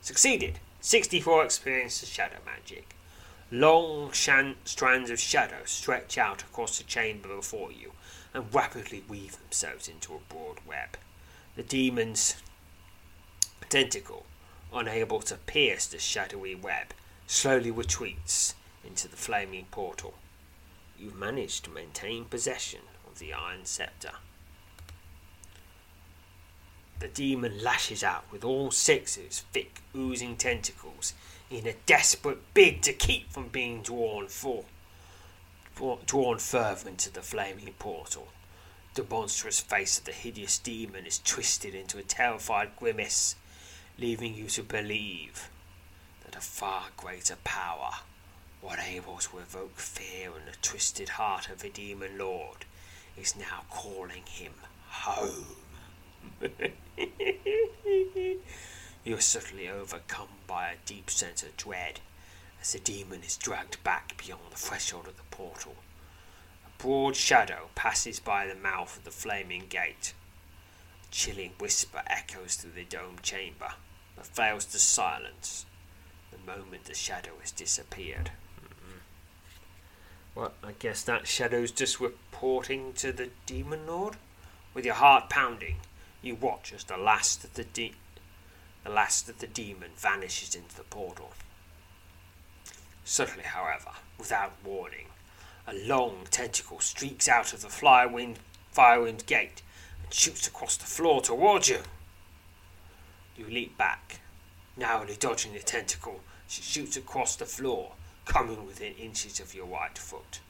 [SPEAKER 1] Succeeded. 64 experience of shadow magic. Long shan- strands of shadow stretch out across the chamber before you and rapidly weave themselves into a broad web. The demon's tentacle, unable to pierce the shadowy web, slowly retreats into the flaming portal. You've managed to maintain possession of the iron scepter. The demon lashes out with all six of its thick, oozing tentacles in a desperate bid to keep from being drawn for, drawn further into the flaming portal. The monstrous face of the hideous demon is twisted into a terrified grimace, leaving you to believe that a far greater power, what able to evoke fear in the twisted heart of the demon lord, is now calling him home. *laughs* you are suddenly overcome by a deep sense of dread as the demon is dragged back beyond the threshold of the portal. A broad shadow passes by the mouth of the flaming gate. A chilling whisper echoes through the domed chamber, but fails to silence the moment the shadow has disappeared. Well, I guess that shadow's just reporting to the demon lord. With your heart pounding, you watch as the last of the de- the last of the demon vanishes into the portal. Suddenly, however, without warning, a long tentacle streaks out of the firewind, firewind gate and shoots across the floor towards you. You leap back, narrowly dodging the tentacle. She shoots across the floor, coming within inches of your right foot.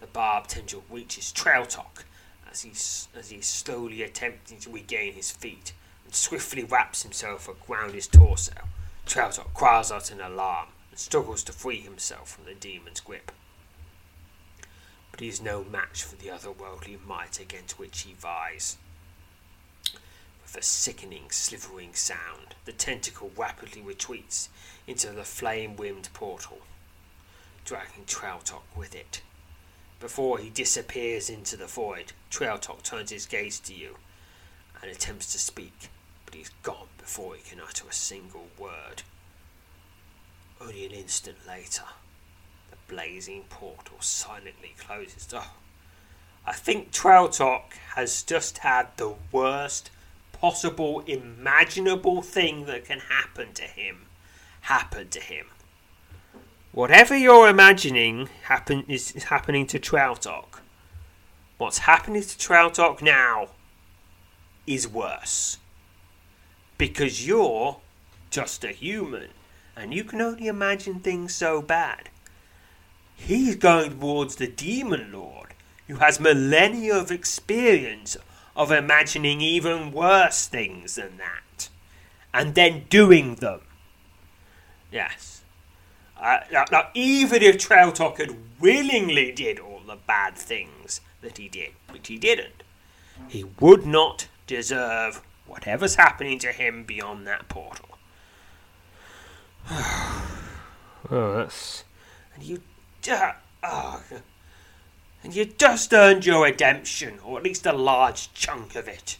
[SPEAKER 1] The barbed tendril reaches Trautok as he, as he is slowly attempting to regain his feet and swiftly wraps himself around his torso. Trautok cries out in alarm and struggles to free himself from the demon's grip. But he is no match for the otherworldly might against which he vies. With a sickening, slithering sound, the tentacle rapidly retreats into the flame rimmed portal, dragging Trautok with it. Before he disappears into the void, Trautok turns his gaze to you and attempts to speak, but he's gone before he can utter a single word. Only an instant later, the blazing portal silently closes. Oh, I think Trautok has just had the worst possible imaginable thing that can happen to him happen to him. Whatever you're imagining happen is, happening to Trautok. What's happening to Trautok now is worse. Because you're just a human and you can only imagine things so bad. He's going towards the Demon Lord, who has millennia of experience of imagining even worse things than that, and then doing them. Yes. Uh, now, now, even if Trautok had willingly did all the bad things that he did, which he didn't, he would not deserve whatever's happening to him beyond that portal. *sighs* oh, that's. And you. Uh, oh, and you just earned your redemption, or at least a large chunk of it.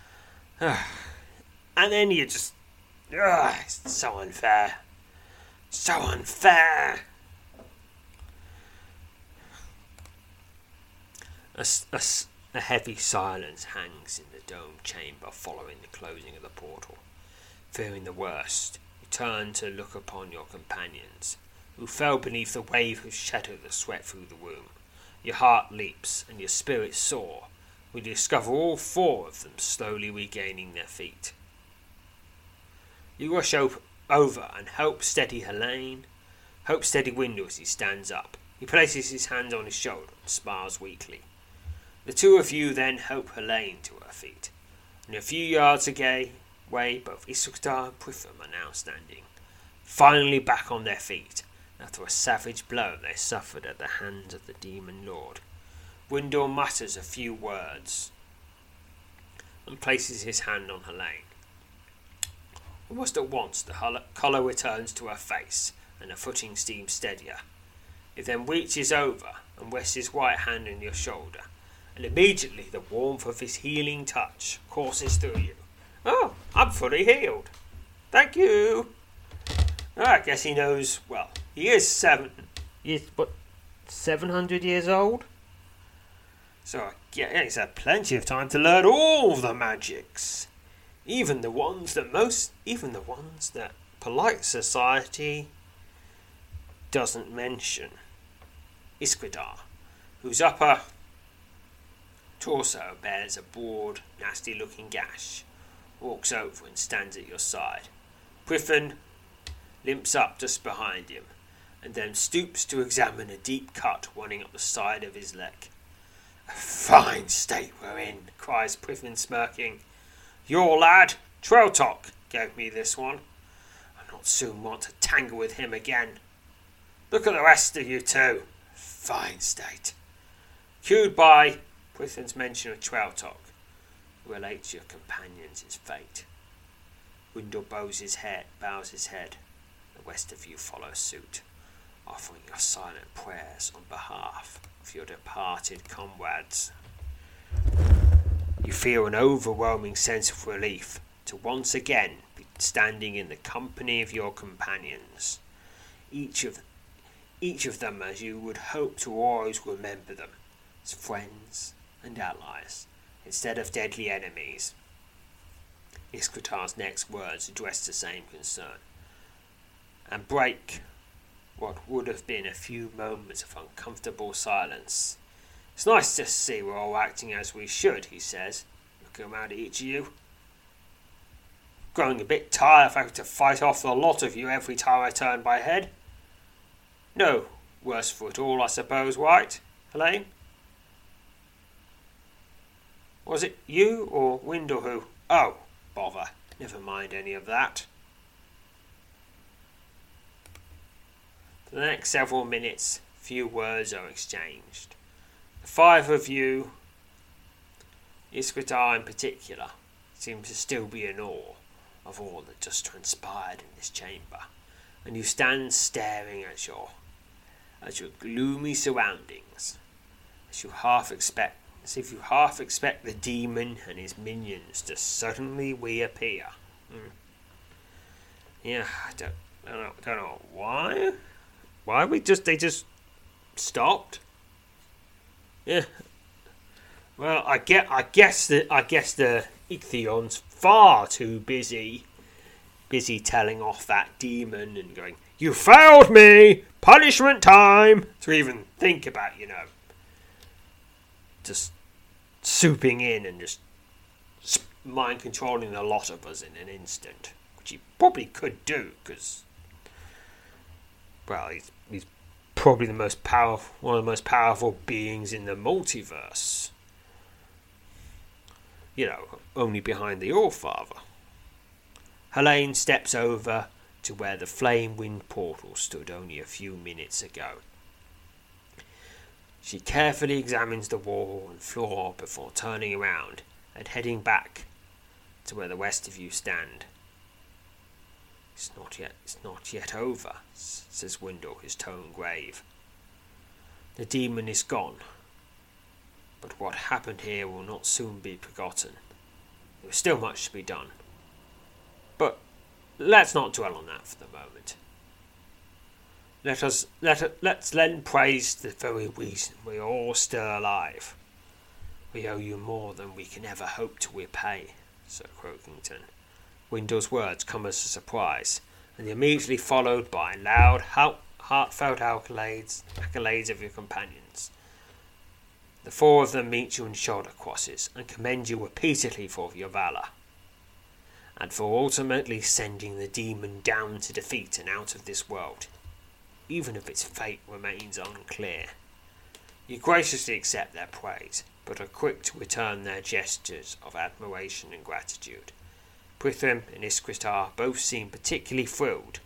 [SPEAKER 1] *sighs* and then you just. Ugh, it's so unfair. So unfair. A, a, a heavy silence hangs in the dome chamber following the closing of the portal. Fearing the worst, you turn to look upon your companions, who fell beneath the wave of shadow that swept through the womb. Your heart leaps and your spirit soar you discover all four of them slowly regaining their feet. You rush op- over and help steady Helene, help steady Wendell as he stands up. He places his hand on his shoulder and smiles weakly. The two of you then help Helene to her feet, and a few yards away, both Iskritar and Pritham are now standing, finally back on their feet after a savage blow they suffered at the hands of the demon lord. Windor mutters a few words and places his hand on Helene. Almost at once the colour returns to her face and her footing seems steadier. He then reaches over and rests his right hand on your shoulder, and immediately the warmth of his healing touch courses through you. Oh, I'm fully healed. Thank you. Oh, I guess he knows, well, he is seven. He's what, seven hundred years old. So yeah, he's had plenty of time to learn all the magics, even the ones that most, even the ones that polite society doesn't mention. Iskritar, whose upper torso bears a broad, nasty-looking gash, walks over and stands at your side. Prithim limps up just behind him and then stoops to examine a deep cut running up the side of his leg. A fine state we're in, cries Prithim, smirking. Your lad, Trautok, gave me this one. I'll not soon want to tangle with him again. Look at the rest of you two. Fine state. Cued by Prithim's mention of Trautok, who relates your companion's his fate. Windle bows his head, bows his head. The rest of you follow suit offering your silent prayers on behalf of your departed comrades. You feel an overwhelming sense of relief to once again be standing in the company of your companions, each of each of them as you would hope to always remember them as friends and allies instead of deadly enemies. Iskritar's next words address the same concern and break what would have been a few moments of uncomfortable silence. It's nice to see we're all acting as we should, he says, looking around at each of you. Growing a bit tired of having to fight off the lot of you every time I turn my head. No worse for it all, I suppose, White, Helene? Was it you or Windle who? Oh, bother. Never mind any of that. For the next several minutes, few words are exchanged. Five of you, Iskritar in particular, seem to still be in awe of all that just transpired in this chamber, and you stand staring at your at your gloomy surroundings, as you half expect as if you half expect the demon and his minions to suddenly reappear. Mm. Yeah, I don't I don't know, don't know why. Why we just they just stopped? Yeah. Well, I get. I guess that. I guess the Ichthion's far too busy, busy telling off that demon and going, "You failed me! Punishment time!" To even think about, you know, just swooping in and just mind controlling a lot of us in an instant, which he probably could do because, well, he's probably the most powerful, one of the most powerful beings in the multiverse. You know, only behind the All-Father. Helene steps over to where the flame wind portal stood only a few minutes ago. She carefully examines the wall and floor before turning around and heading back to where the rest of you stand. It's not yet it's not yet over, says Windle, his tone grave. The demon is gone. But what happened here will not soon be forgotten. There is still much to be done. But let's not dwell on that for the moment. Let us let let's lend praise to the very reason we are all still alive. We owe you more than we can ever hope to repay, Sir Croakington. Windle's words come as a surprise, and are immediately followed by loud, heartfelt accolades, accolades of your companions. The four of them meet you in shoulder crosses and commend you repeatedly for your valour, and for ultimately sending the demon down to defeat and out of this world, even if its fate remains unclear. You graciously accept their praise, but are quick to return their gestures of admiration and gratitude. Prithim and Iskritar both seem particularly thrilled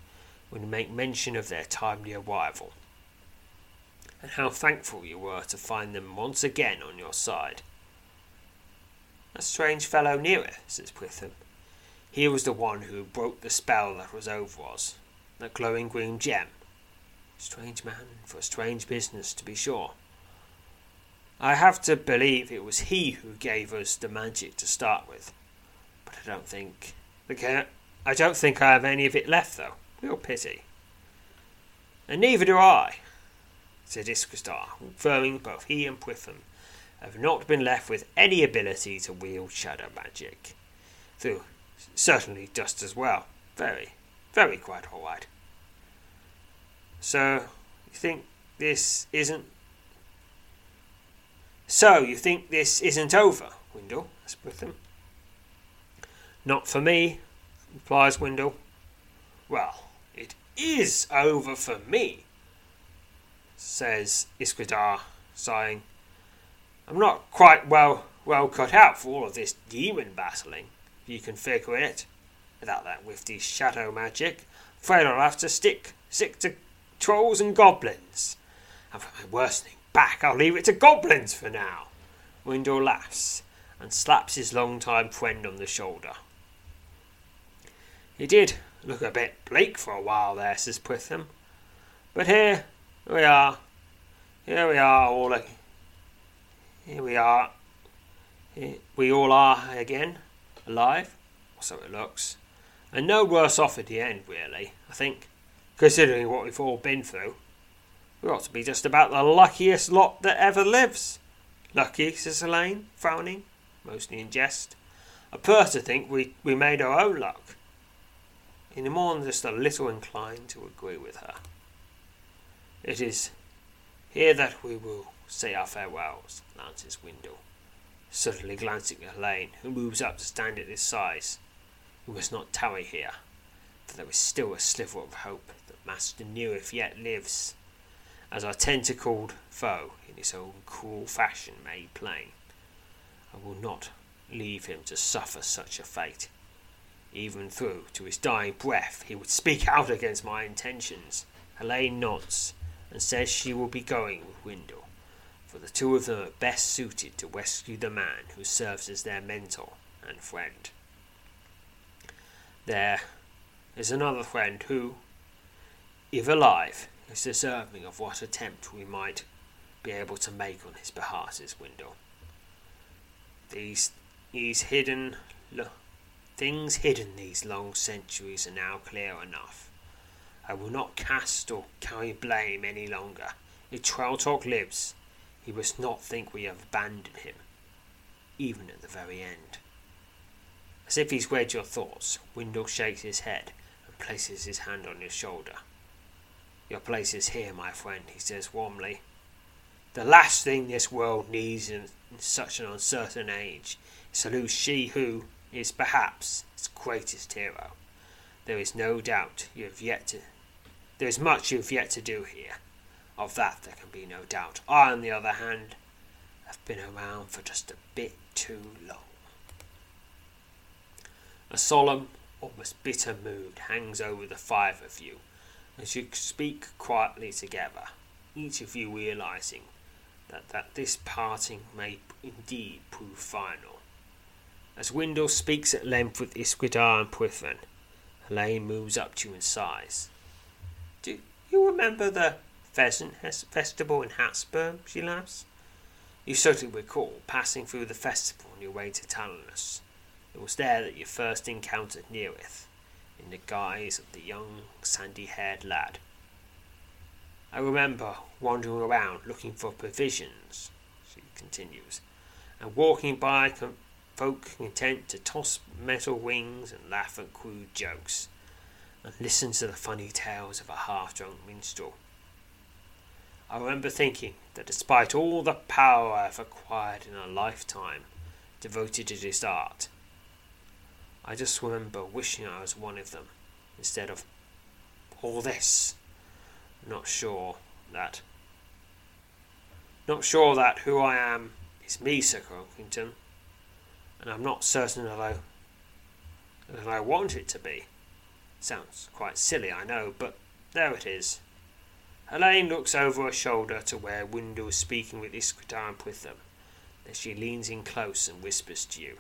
[SPEAKER 1] when you make mention of their timely arrival, and how thankful you were to find them once again on your side. A strange fellow neareth, says Prithim. He was the one who broke the spell that was over us, that glowing green gem. Strange man for a strange business, to be sure. I have to believe it was he who gave us the magic to start with. But I don't think. Okay, I don't think I have any of it left, though. Real pity. And neither do I, said Iskritar, confirming both he and Prithim have not been left with any ability to wield shadow magic. Though certainly just as well. Very, very quite alright. So, you think this isn't. So, you think this isn't over, Windle? asked Prithim. Not for me, replies Windle. Well, it is over for me, says Iskritar, sighing. I'm not quite well well cut out for all of this demon battling, if you can figure it. Without that wifty shadow magic, afraid I'll have to stick stick to trolls and goblins. And for my worsening back, I'll leave it to goblins for now. Windle laughs and slaps his long-time friend on the shoulder. He did look a bit bleak for a while there, says Prithim. But here we are. Here we are, all. Here we are. We all are again, alive, or so it looks. And no worse off at the end, really, I think, considering what we've all been through. We ought to be just about the luckiest lot that ever lives. Lucky, says Helene, frowning, mostly in jest. I prefer to think we, we made our own luck in the morning just a little inclined to agree with her. It is here that we will say our farewells, answers Windle, suddenly glancing at Helene, who moves up to stand at his side. We must not tarry here, for there is still a sliver of hope that Master Neareth yet lives, as our tentacled foe, in his own cruel fashion, made plain. I will not leave him to suffer such a fate even through to his dying breath, he would speak out against my intentions. Helene nods and says she will be going with Windle, for the two of them are best suited to rescue the man who serves as their mentor and friend. There is another friend who, if alive, is deserving of what attempt we might be able to make on his behalf, says Windle. These, these hidden Things hidden these long centuries are now clear enough. I will not cast or carry blame any longer. If Trelltalk lives, he must not think we have abandoned him, even at the very end. As if he's read your thoughts, Windle shakes his head and places his hand on your shoulder. Your place is here, my friend, he says warmly. The last thing this world needs in such an uncertain age is to lose she who is perhaps its greatest hero. There is no doubt you have yet to. There is much you have yet to do here. Of that there can be no doubt. I, on the other hand, have been around for just a bit too long. A solemn, almost bitter mood hangs over the five of you as you speak quietly together, each of you realizing that, that this parting may indeed prove final. As Windle speaks at length with Iskritar and Prithim, Helene moves up to you and sighs. Do you remember the pheasant festival in Habsburg? she laughs. You certainly recall passing through the festival on your way to Talanos. It was there that you first encountered Nearith, in the guise of the young sandy haired lad. I remember wandering around looking for provisions, she continues, and walking by folk content to toss metal wings and laugh at crude jokes, and listen to the funny tales of a half drunk minstrel. I remember thinking that despite all the power I have acquired in a lifetime devoted to this art, I just remember wishing I was one of them instead of all this. Not sure that. Not sure that who I am is me, Sir Croakington, and I'm not certain that I that I want it to be. Sounds quite silly, I know, but there it is. Helene looks over her shoulder to where Windle is speaking with Iskritar and Prithim. Then she leans in close and whispers to you.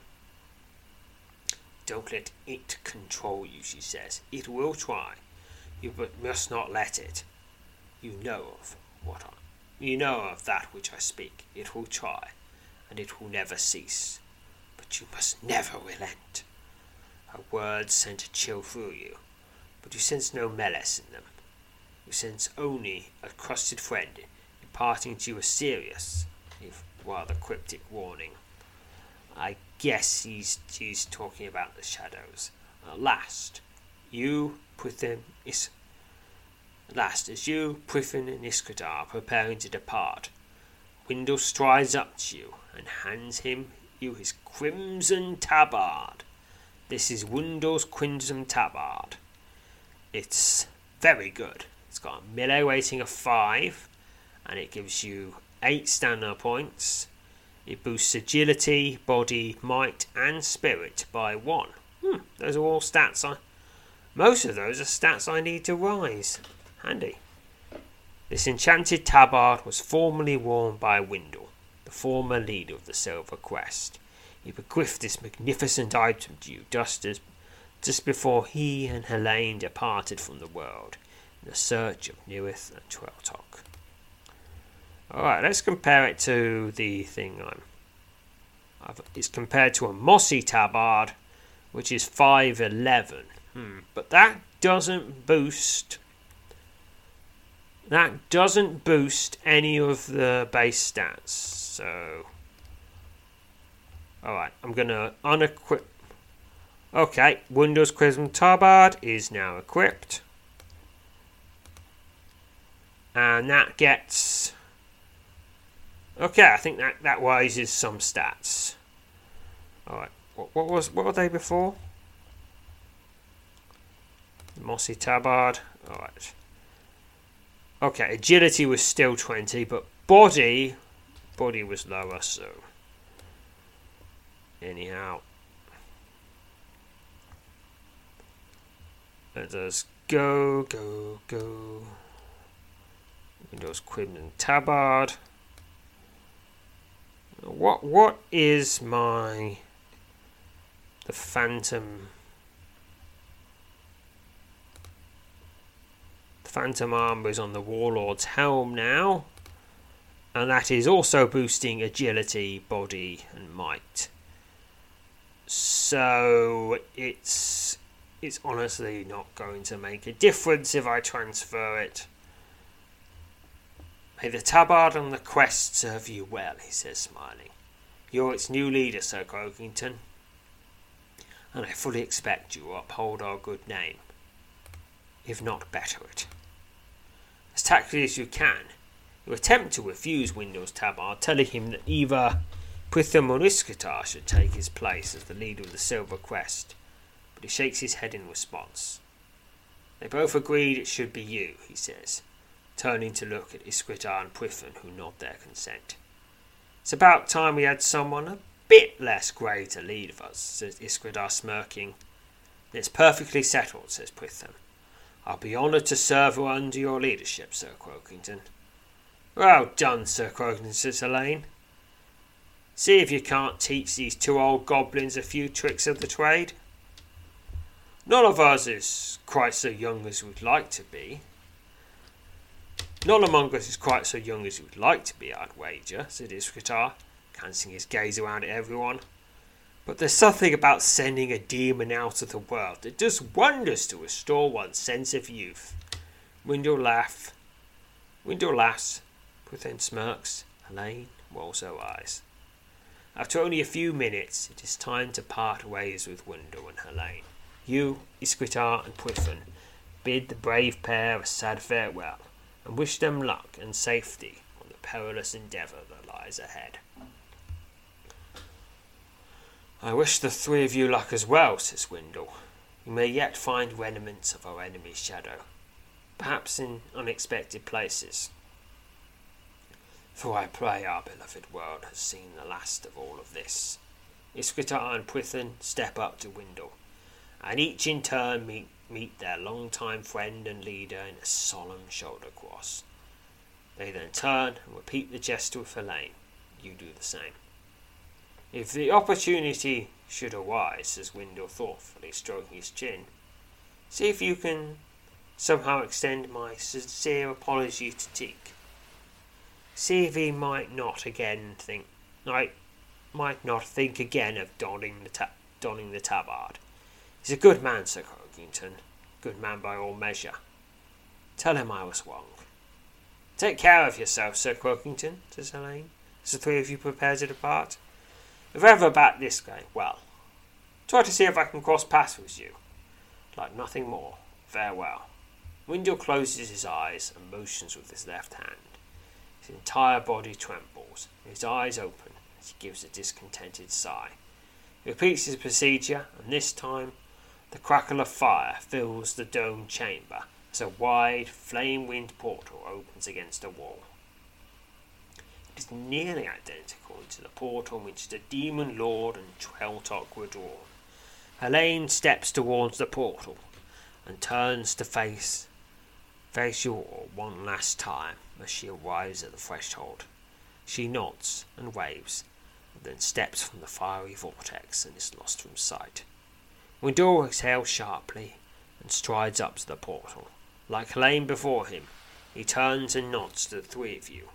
[SPEAKER 1] Don't let it control you, she says. It will try. You but must not let it. You know of what I you know of that which I speak. It will try, and it will never cease. But you must never relent. Her words sent a chill through you, but you sense no malice in them You sense only a trusted friend, imparting to you a serious, if rather cryptic warning. I guess he's, he's talking about the shadows. At last, you, Prithim, is at last, as you, Prithim, and Iskritar are preparing to depart, Windle strides up to you and hands him you his crimson tabard. This is Windle's crimson tabard. It's very good. It's got a melee rating of 5 and it gives you 8 stamina points. It boosts agility, body, might, and spirit by 1. Hmm, those are all stats I. Most of those are stats I need to rise. Handy. This enchanted tabard was formerly worn by Windle, the former leader of the Silver Crest. He bequeathed this magnificent item to you just as just before he and Helene departed from the world in the search of Nearith and Trelltalk. Alright, let's compare it to the thing I'm. I've, it's compared to a mossy tabard, which is 511. Hmm, but that doesn't boost. That doesn't boost any of the base stats. So. Alright, I'm gonna unequip. Okay, Windle's Crimson Tabard is now equipped and that gets okay. I think that that rises some stats. All right, what, what was what were they before? Mossy Tabard. All right. Okay, agility was still twenty, but body, body was lower. So anyhow, let us go, go, go. Windle's Crimson Tabard. What what is my the Phantom the Phantom armor is on the Warlord's helm now. And that is also boosting agility, body, and might. So it's it's honestly not going to make a difference if I transfer it. May the tabard and the quest serve you well, he says, smiling. You're its new leader, Sir Croakington, and I fully expect you will uphold our good name, if not better it. As tactfully as you can, you attempt to refuse Windle's tabard, telling him that either Prithim or Iskritar should take his place as the leader of the Silver Crest, but he shakes his head in response. They both agreed it should be you, he says turning to look at Iskritar and Prithim, who nod their consent. It's about time we had someone a bit less grey to lead of us, says Iskritar, smirking. It's perfectly settled, says Prithim. I'll be honoured to serve under your leadership, Sir Croakington. Well done, Sir Croakington, says Helene. See if you can't teach these two old goblins a few tricks of the trade. None of us is quite so young as we'd like to be, None among us is quite so young as we'd like to be, I'd wager, said Iskritar, casting his gaze around at everyone. But there's something about sending a demon out of the world that does wonders to restore one's sense of youth. Windle laughs. Windle laughs, Prithim smirks, Helene rolls her eyes. After only a few minutes, it is time to part ways with Windle and Helene. You, Iskritar, and Prithim bid the brave pair a sad farewell and wish them luck and safety on the perilous endeavour that lies ahead. I wish the three of you luck as well, says Windle. You may yet find remnants of our enemy's shadow, perhaps in unexpected places. For I pray our beloved world has seen the last of all of this. Iskritar and Prithim step up to Windle, and each in turn meet meet their long-time friend and leader in a solemn shoulder cross. They then turn and repeat the gesture with Helene. You do the same. If the opportunity should arise, says Windle thoughtfully, stroking his chin, see if you can somehow extend my sincere apology to Teak. He might not again think, I might not think again of donning the ta- donning the tabard. He's a good man, Sir Croakington. Good man by all measure. Tell him I was wrong. Take care of yourself, Sir Croakington, says Helene, as the three of you prepare to depart. If ever about this way, well, try to see if I can cross paths with you. Like nothing more. Farewell. Windle closes his eyes and motions with his left hand. His entire body trembles, his eyes open as he gives a discontented sigh. He repeats his procedure, and this time the crackle of fire fills the dome chamber as a wide, flame winged portal opens against a wall. It is nearly identical to the portal which the demon lord and Treltok were drawn. Helene steps towards the portal and turns to face all one last time as she arrives at the threshold. She nods and waves, and then steps from the fiery vortex and is lost from sight. Windle exhales sharply and strides up to the portal. Like Helene before him, he turns and nods to the three of you,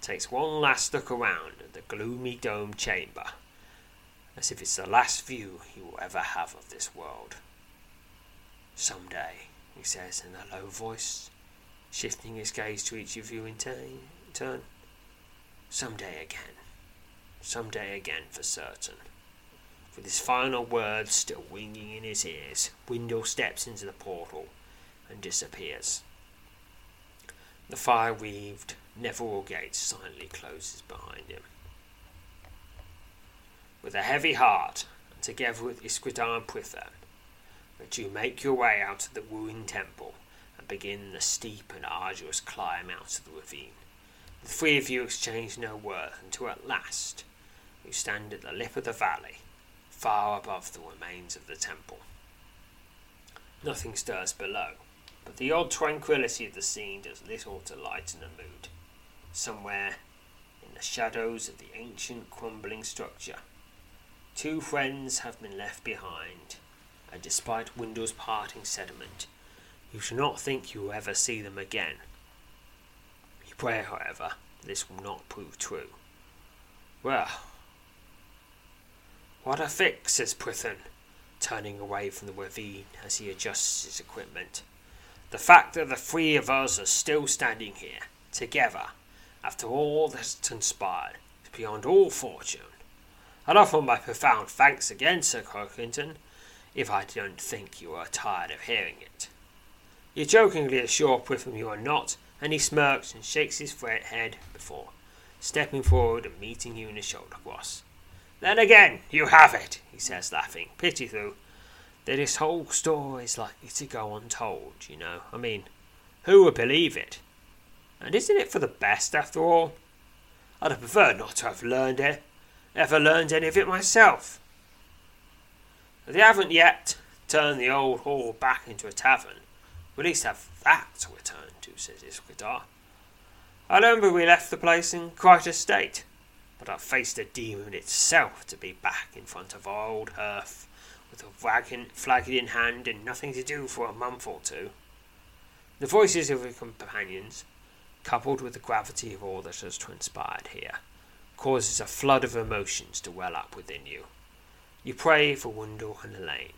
[SPEAKER 1] takes one last look around at the gloomy dome chamber, as if it's the last view he will ever have of this world. Some day, he says in a low voice, shifting his gaze to each of you in turn. Some day again. Some day again for certain. With his final words still ringing in his ears, Windle steps into the portal and disappears. The fire weaved Neverall gate silently closes behind him. With a heavy heart, and together with Iskritar and Prithim, that you make your way out of the ruined temple begin the steep and arduous climb out of the ravine. The three of you exchange no word until at last you stand at the lip of the valley far above the remains of the temple. Nothing stirs below, but the odd tranquillity of the scene does little to lighten the mood. Somewhere, in the shadows of the ancient crumbling structure, two friends have been left behind, and despite Windle's parting sentiment, you should not think you will ever see them again. You pray, however, this will not prove true. Well, what a fix, says Prithim, turning away from the ravine as he adjusts his equipment. The fact that the three of us are still standing here, together, after all that's transpired, is beyond all fortune. I'd offer my profound thanks again, Sir Croakington, if I don't think you are tired of hearing it. You jokingly assure Prithim you are not, and he smirks and shakes his head before stepping forward and meeting you in the shoulder cross. Then again, you have it, he says, laughing. Pity, though, that this whole story is likely to go untold, you know. I mean, who would believe it? And isn't it for the best, after all? I'd have preferred not to have learned it, ever learned any of it myself. They haven't yet turned the old hall back into a tavern. We at least have that to return to, says Iskritar. I remember we left the place in quite a state, but I faced the demon itself to be back in front of our old hearth, with a wagon, flagon in hand and nothing to do for a month or two. The voices of your companions, coupled with the gravity of all that has transpired here, causes a flood of emotions to well up within you. You pray for Windle and Helene,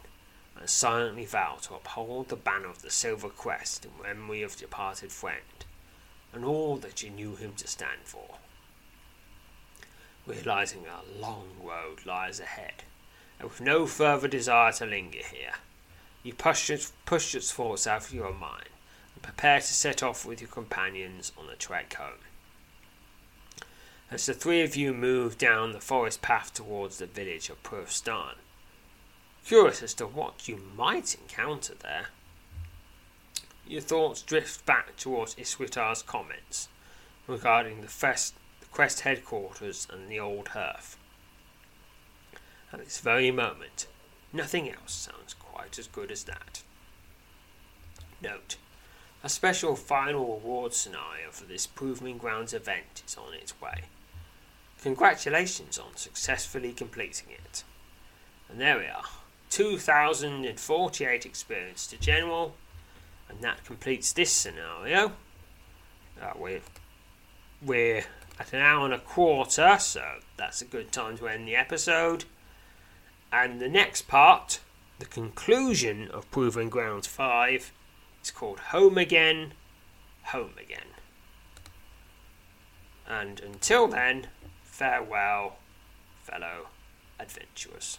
[SPEAKER 1] and silently vow to uphold the banner of the Silver Crest in memory of departed friend and all that you knew him to stand for. Realizing a long road lies ahead, and with no further desire to linger here, you push, it, push its thoughts out of your mind and prepare to set off with your companions on the trek home. As the three of you move down the forest path towards the village of Purvstan, curious as to what you might encounter there, your thoughts drift back towards Iskritar's comments regarding the, fest, Quest headquarters and the old hearth. At this very moment, nothing else sounds quite as good as that. Note, a special final award scenario for this Proving Grounds event is on its way. Congratulations on successfully completing it. And there we are 2048 experience to General and that completes this scenario. Uh, we're, we're at an hour and a quarter, so that's a good time to end the episode. And the next part, the conclusion of Proving Grounds 5, is called Home Again, Home Again. And until then, farewell, fellow adventurers.